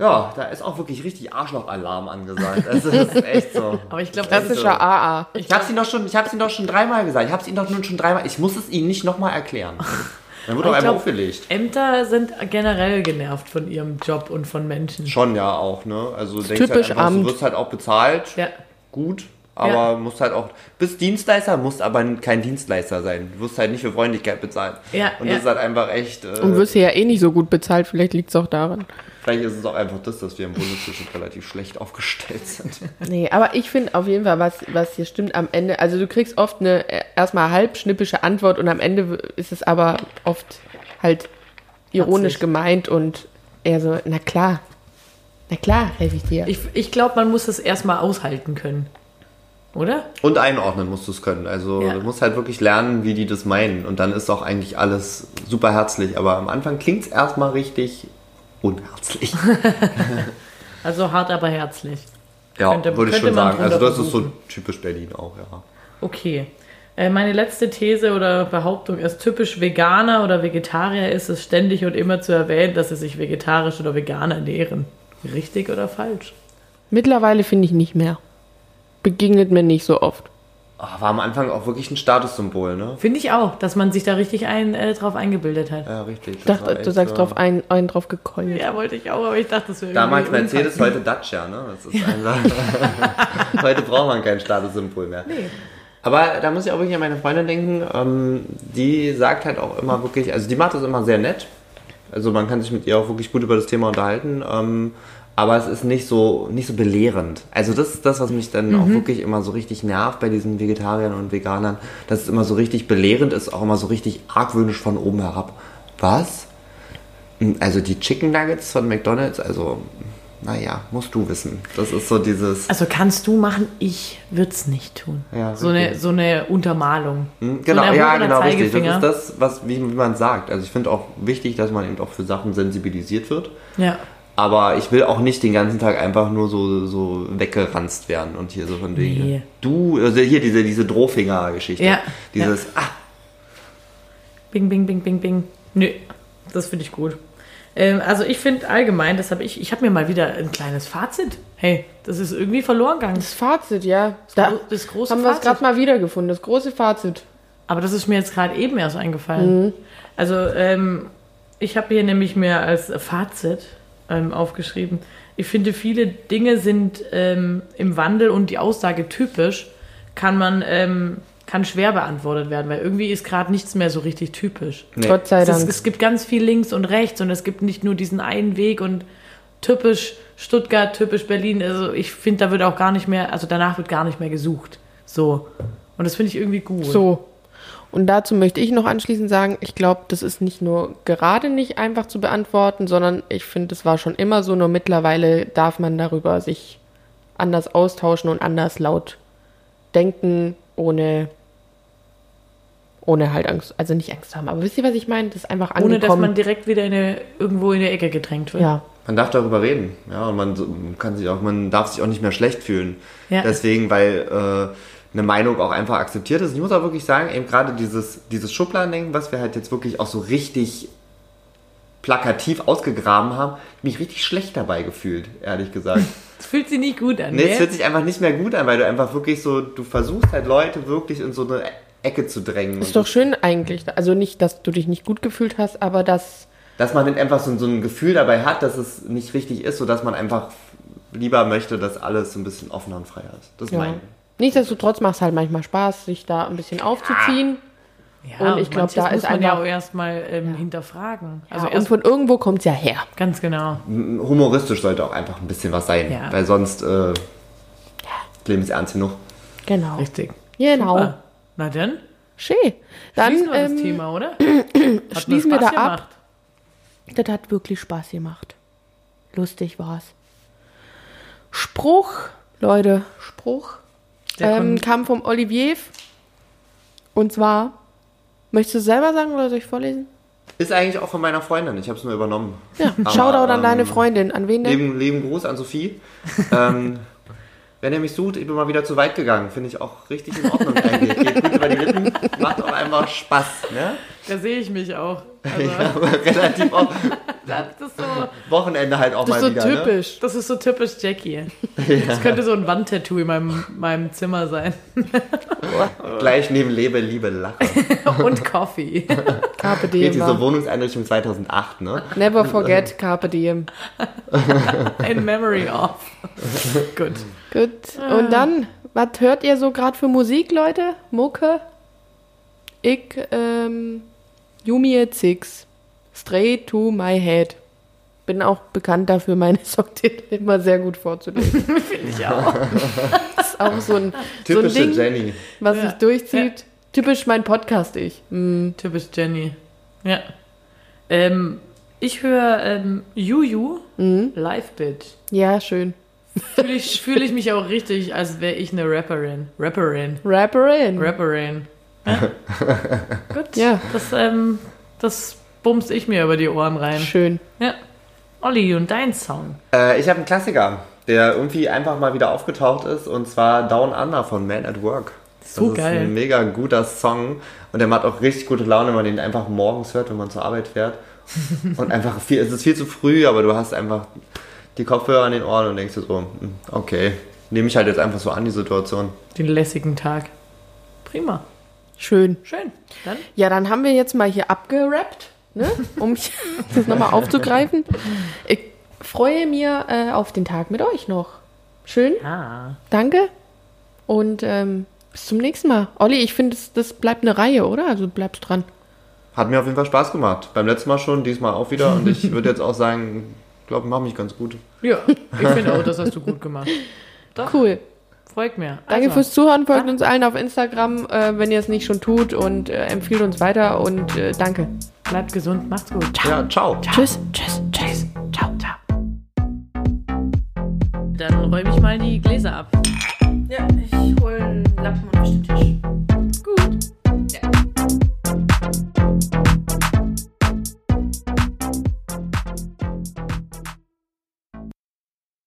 Ja, da ist auch wirklich richtig Arschloch-Alarm angesagt. Also, das ist echt so. Aber ich glaube, Das das ist ist Klassischer AA. Ich hab's Ihnen doch schon, ich hab's Ihnen doch schon dreimal gesagt. Ich hab's Ihnen doch nun schon dreimal. Ich muss es Ihnen nicht nochmal erklären. Dann wird doch einmal aufgelegt. Ämter sind generell genervt von ihrem Job und von Menschen. Schon ja auch, ne? Also denkst typisch halt einfach, Amt. du wirst halt auch bezahlt. Ja. Gut. Aber Ja. musst halt auch, bist Dienstleister, musst aber kein Dienstleister sein. Du wirst halt nicht für Freundlichkeit bezahlt. Ja, Und ja. das ist halt einfach echt, äh, Und wirst ja eh nicht so gut bezahlt, vielleicht liegt es auch daran. Vielleicht ist es auch einfach das, dass wir im Bundesdurchschnitt relativ schlecht aufgestellt sind. Nee, aber ich finde auf jeden Fall, was, was hier stimmt am Ende. Also du kriegst oft eine äh, erstmal halbschnippische Antwort und am Ende ist es aber oft halt ironisch gemeint und eher so, na klar, na klar, helfe ich dir. Ich, ich glaube, man muss es erstmal aushalten können. Oder? Und einordnen musst du es können. Also Ja. du musst halt wirklich lernen, wie die das meinen. Und dann ist auch eigentlich alles super herzlich. Aber am Anfang klingt es erstmal richtig unherzlich. Also hart, aber herzlich. Ja, Könnte- würde ich schon sagen. Also das ist so typisch Berlin auch, ja. Okay. Äh, Meine letzte These oder Behauptung ist typisch Veganer oder Vegetarier ist es ständig und immer zu erwähnen, dass sie sich vegetarisch oder vegan ernähren. Richtig oder falsch? Mittlerweile finde ich nicht mehr. Begegnet mir nicht so oft. Ah, War am Anfang auch wirklich ein Statussymbol, ne? Finde ich auch, dass man sich da richtig ein, äh, drauf eingebildet hat. Ja, richtig. Ich Das dachte, du sagst äh, drauf einen, einen drauf gekeult. Ja, wollte ich auch, aber ich dachte, das wäre Damals Mercedes, unpassend. heute Dacia, ne? Das ist einfach. heute braucht man kein Statussymbol mehr. Aber da muss ich auch wirklich an meine Freundin denken. Ähm, die sagt halt auch immer wirklich, also die macht das immer sehr nett. Also man kann sich mit ihr auch wirklich gut über das Thema unterhalten. Ähm, aber es ist nicht so, nicht so belehrend. Also das ist das, was mich dann auch wirklich immer so richtig nervt bei diesen Vegetariern und Veganern, dass es immer so richtig belehrend ist, auch immer so richtig argwöhnisch von oben herab. Was? Also die Chicken Nuggets von McDonald's, also naja, musst du wissen. Das ist so dieses. Also kannst du machen, ich würde es nicht tun. Ja, so, eine, so eine Untermalung. Hm, so Genau, ein ja, genau, richtig. Das ist das, was, wie, wie man sagt. Also ich finde auch wichtig, dass man eben auch für Sachen sensibilisiert wird. Ja. Aber ich will auch nicht den ganzen Tag einfach nur so, so weggeranzt werden und hier so von wegen. Nee. Du, also hier diese, diese Drohfinger-Geschichte. Ja, Dieses, ah, Bing, bing, bing, bing, bing. Nö, das finde ich gut. Ähm, also ich finde allgemein, das habe ich, ich habe mir mal wieder ein kleines Fazit. Hey, das ist irgendwie verloren gegangen. Das Fazit, ja. Da das große haben wir es gerade mal wiedergefunden, das große Fazit. Aber das ist mir jetzt gerade eben erst eingefallen. Also ähm, ich habe hier nämlich mir als Fazit ähm, aufgeschrieben, ich finde, viele Dinge sind ähm, im Wandel und die Aussage typisch kann man ähm, kann schwer beantwortet werden, weil irgendwie ist gerade nichts mehr so richtig typisch. Nee. Gott sei Es, ist, Dank. es gibt ganz viel links und rechts und es gibt nicht nur diesen einen Weg und typisch Stuttgart, typisch Berlin. Also ich finde, da wird auch gar nicht mehr, also danach wird gar nicht mehr gesucht. So. Und das finde ich irgendwie gut. So. Und dazu möchte ich noch anschließend sagen, ich glaube, das ist nicht nur gerade nicht einfach zu beantworten, sondern ich finde, es war schon immer so, nur mittlerweile darf man darüber sich anders austauschen und anders laut denken, ohne, ohne halt Angst, also nicht Angst haben. Aber wisst ihr, was ich meine? Das ist einfach angekommen. Ohne dass man direkt wieder in eine, irgendwo in der Ecke gedrängt wird. ja, Man darf darüber reden, ja, und man kann sich auch, man darf sich auch nicht mehr schlecht fühlen. Ja. Deswegen, weil äh, eine Meinung auch einfach akzeptiert ist. Ich muss auch wirklich sagen, eben gerade dieses, dieses Schubladendenken, was wir halt jetzt wirklich auch so richtig plakativ ausgegraben haben, mich richtig schlecht dabei gefühlt, ehrlich gesagt. Das fühlt sich nicht gut an. Nee, es gell? fühlt sich einfach nicht mehr gut an, weil du einfach wirklich so, du versuchst halt Leute wirklich in so eine Ecke zu drängen. ist doch schön eigentlich. Also nicht, dass du dich nicht gut gefühlt hast, aber dass dass man dann einfach so, so ein Gefühl dabei hat, dass es nicht richtig ist, sodass man einfach lieber möchte, dass alles ein bisschen offener und freier ist. Das ist ja. mein. Nichtsdestotrotz macht es halt manchmal Spaß, sich da ein bisschen aufzuziehen. Ja, Und ich glaub, manches da muss ist man ja einfach- auch erstmal ähm, hinterfragen. Also und erst von irgendwo kommt es ja her. ganz genau. Humoristisch sollte auch einfach ein bisschen was sein, Ja. weil sonst äh, Leben ist ernst genug. Genau. Richtig. Genau. Super. Na dann, Schön. Dann schließen wir das ähm, Thema, oder? Hat schließen mir wir Spaß da ab. gemacht. das hat wirklich Spaß gemacht. Lustig war's. Spruch, Leute, Spruch ähm, kam vom Olivier. Und zwar, möchtest du es selber sagen oder soll ich vorlesen? Ist eigentlich auch von meiner Freundin, ich habe es nur übernommen. Ja, Aber, Shoutout an ähm, deine Freundin. An wen denn? Lieben, lieben Gruß an Sophie. ähm, wenn ihr mich sucht, ich bin mal wieder zu weit gegangen. Finde ich auch richtig in Ordnung eigentlich. Geht gut über die Lippen, macht auch einfach Spaß. Ne? Da sehe ich mich auch. Also, Ja, aber relativ ist so, Wochenende halt auch Das ist mal so wieder. Ne? typisch. das ist so typisch Jackie. Das könnte so ein Wandtattoo in meinem, meinem Zimmer sein. Gleich neben Lebe, Liebe, Lache. Und Coffee. Carpe Geht diem. diese? Wohnungseinrichtung 2008, ne? Never forget Carpe diem. In memory of. Gut. Gut. Und dann, was hört ihr so gerade für Musik, Leute? Mucke? Ich, ähm, Yumi Six. Straight to my head. Bin auch bekannt dafür, meine Songtitel immer sehr gut vorzulesen. Finde ich auch. Das ist auch so ein, so ein Typische Ding, Jenny. was Ja. sich durchzieht. Typisch mein Podcast-Ich. Hm. Typisch Jenny. Ja. Ähm, ich höre ähm, Juju, Live Bitch. Ja, schön. Fühle ich, fühl ich mich auch richtig, als wäre ich eine Rapperin. Rapperin. Rapperin. Rapperin. Ja? Gut. Ja. Das, ähm, das bumst ich mir über die Ohren rein. Schön. Ja. Olli, und dein Song? Äh, ich habe einen Klassiker, der irgendwie einfach mal wieder aufgetaucht ist, und zwar Down Under von Man at Work. So das geil. ist ein mega guter Song und der macht auch richtig gute Laune, wenn man den einfach morgens hört, wenn man zur Arbeit fährt. Und einfach viel, es ist viel zu früh, aber du hast einfach die Kopfhörer an den Ohren und denkst dir so, hm, okay, nehme ich halt jetzt einfach so an die Situation. Den lässigen Tag. Prima. Schön. Schön. Dann Ja, dann haben wir jetzt mal hier abgerappt, ne? um das nochmal aufzugreifen. Ich freue mir äh, auf den Tag mit euch noch. Schön, Ah. danke. Und ähm, bis zum nächsten Mal. Olli, ich finde, das, das bleibt eine Reihe, oder? Also bleibst dran. Hat mir auf jeden Fall Spaß gemacht. Beim letzten Mal schon, diesmal auch wieder. Und ich würde jetzt auch sagen, ich glaube, ich mache mich ganz gut. Ja, ich finde auch, das hast du gut gemacht. Doch, Cool. Freut mir. Danke Also, fürs Zuhören. Folgt uns allen auf Instagram, äh, wenn ihr es nicht schon tut. Und äh, empfiehlt uns weiter. Und äh, danke. Bleibt gesund, macht's gut. Ja, ciao. Tschüss, tschüss, tschüss. Ciao, ciao. Dann räume ich mal die Gläser ab. Ja, ich hole einen Lappen und den Tisch.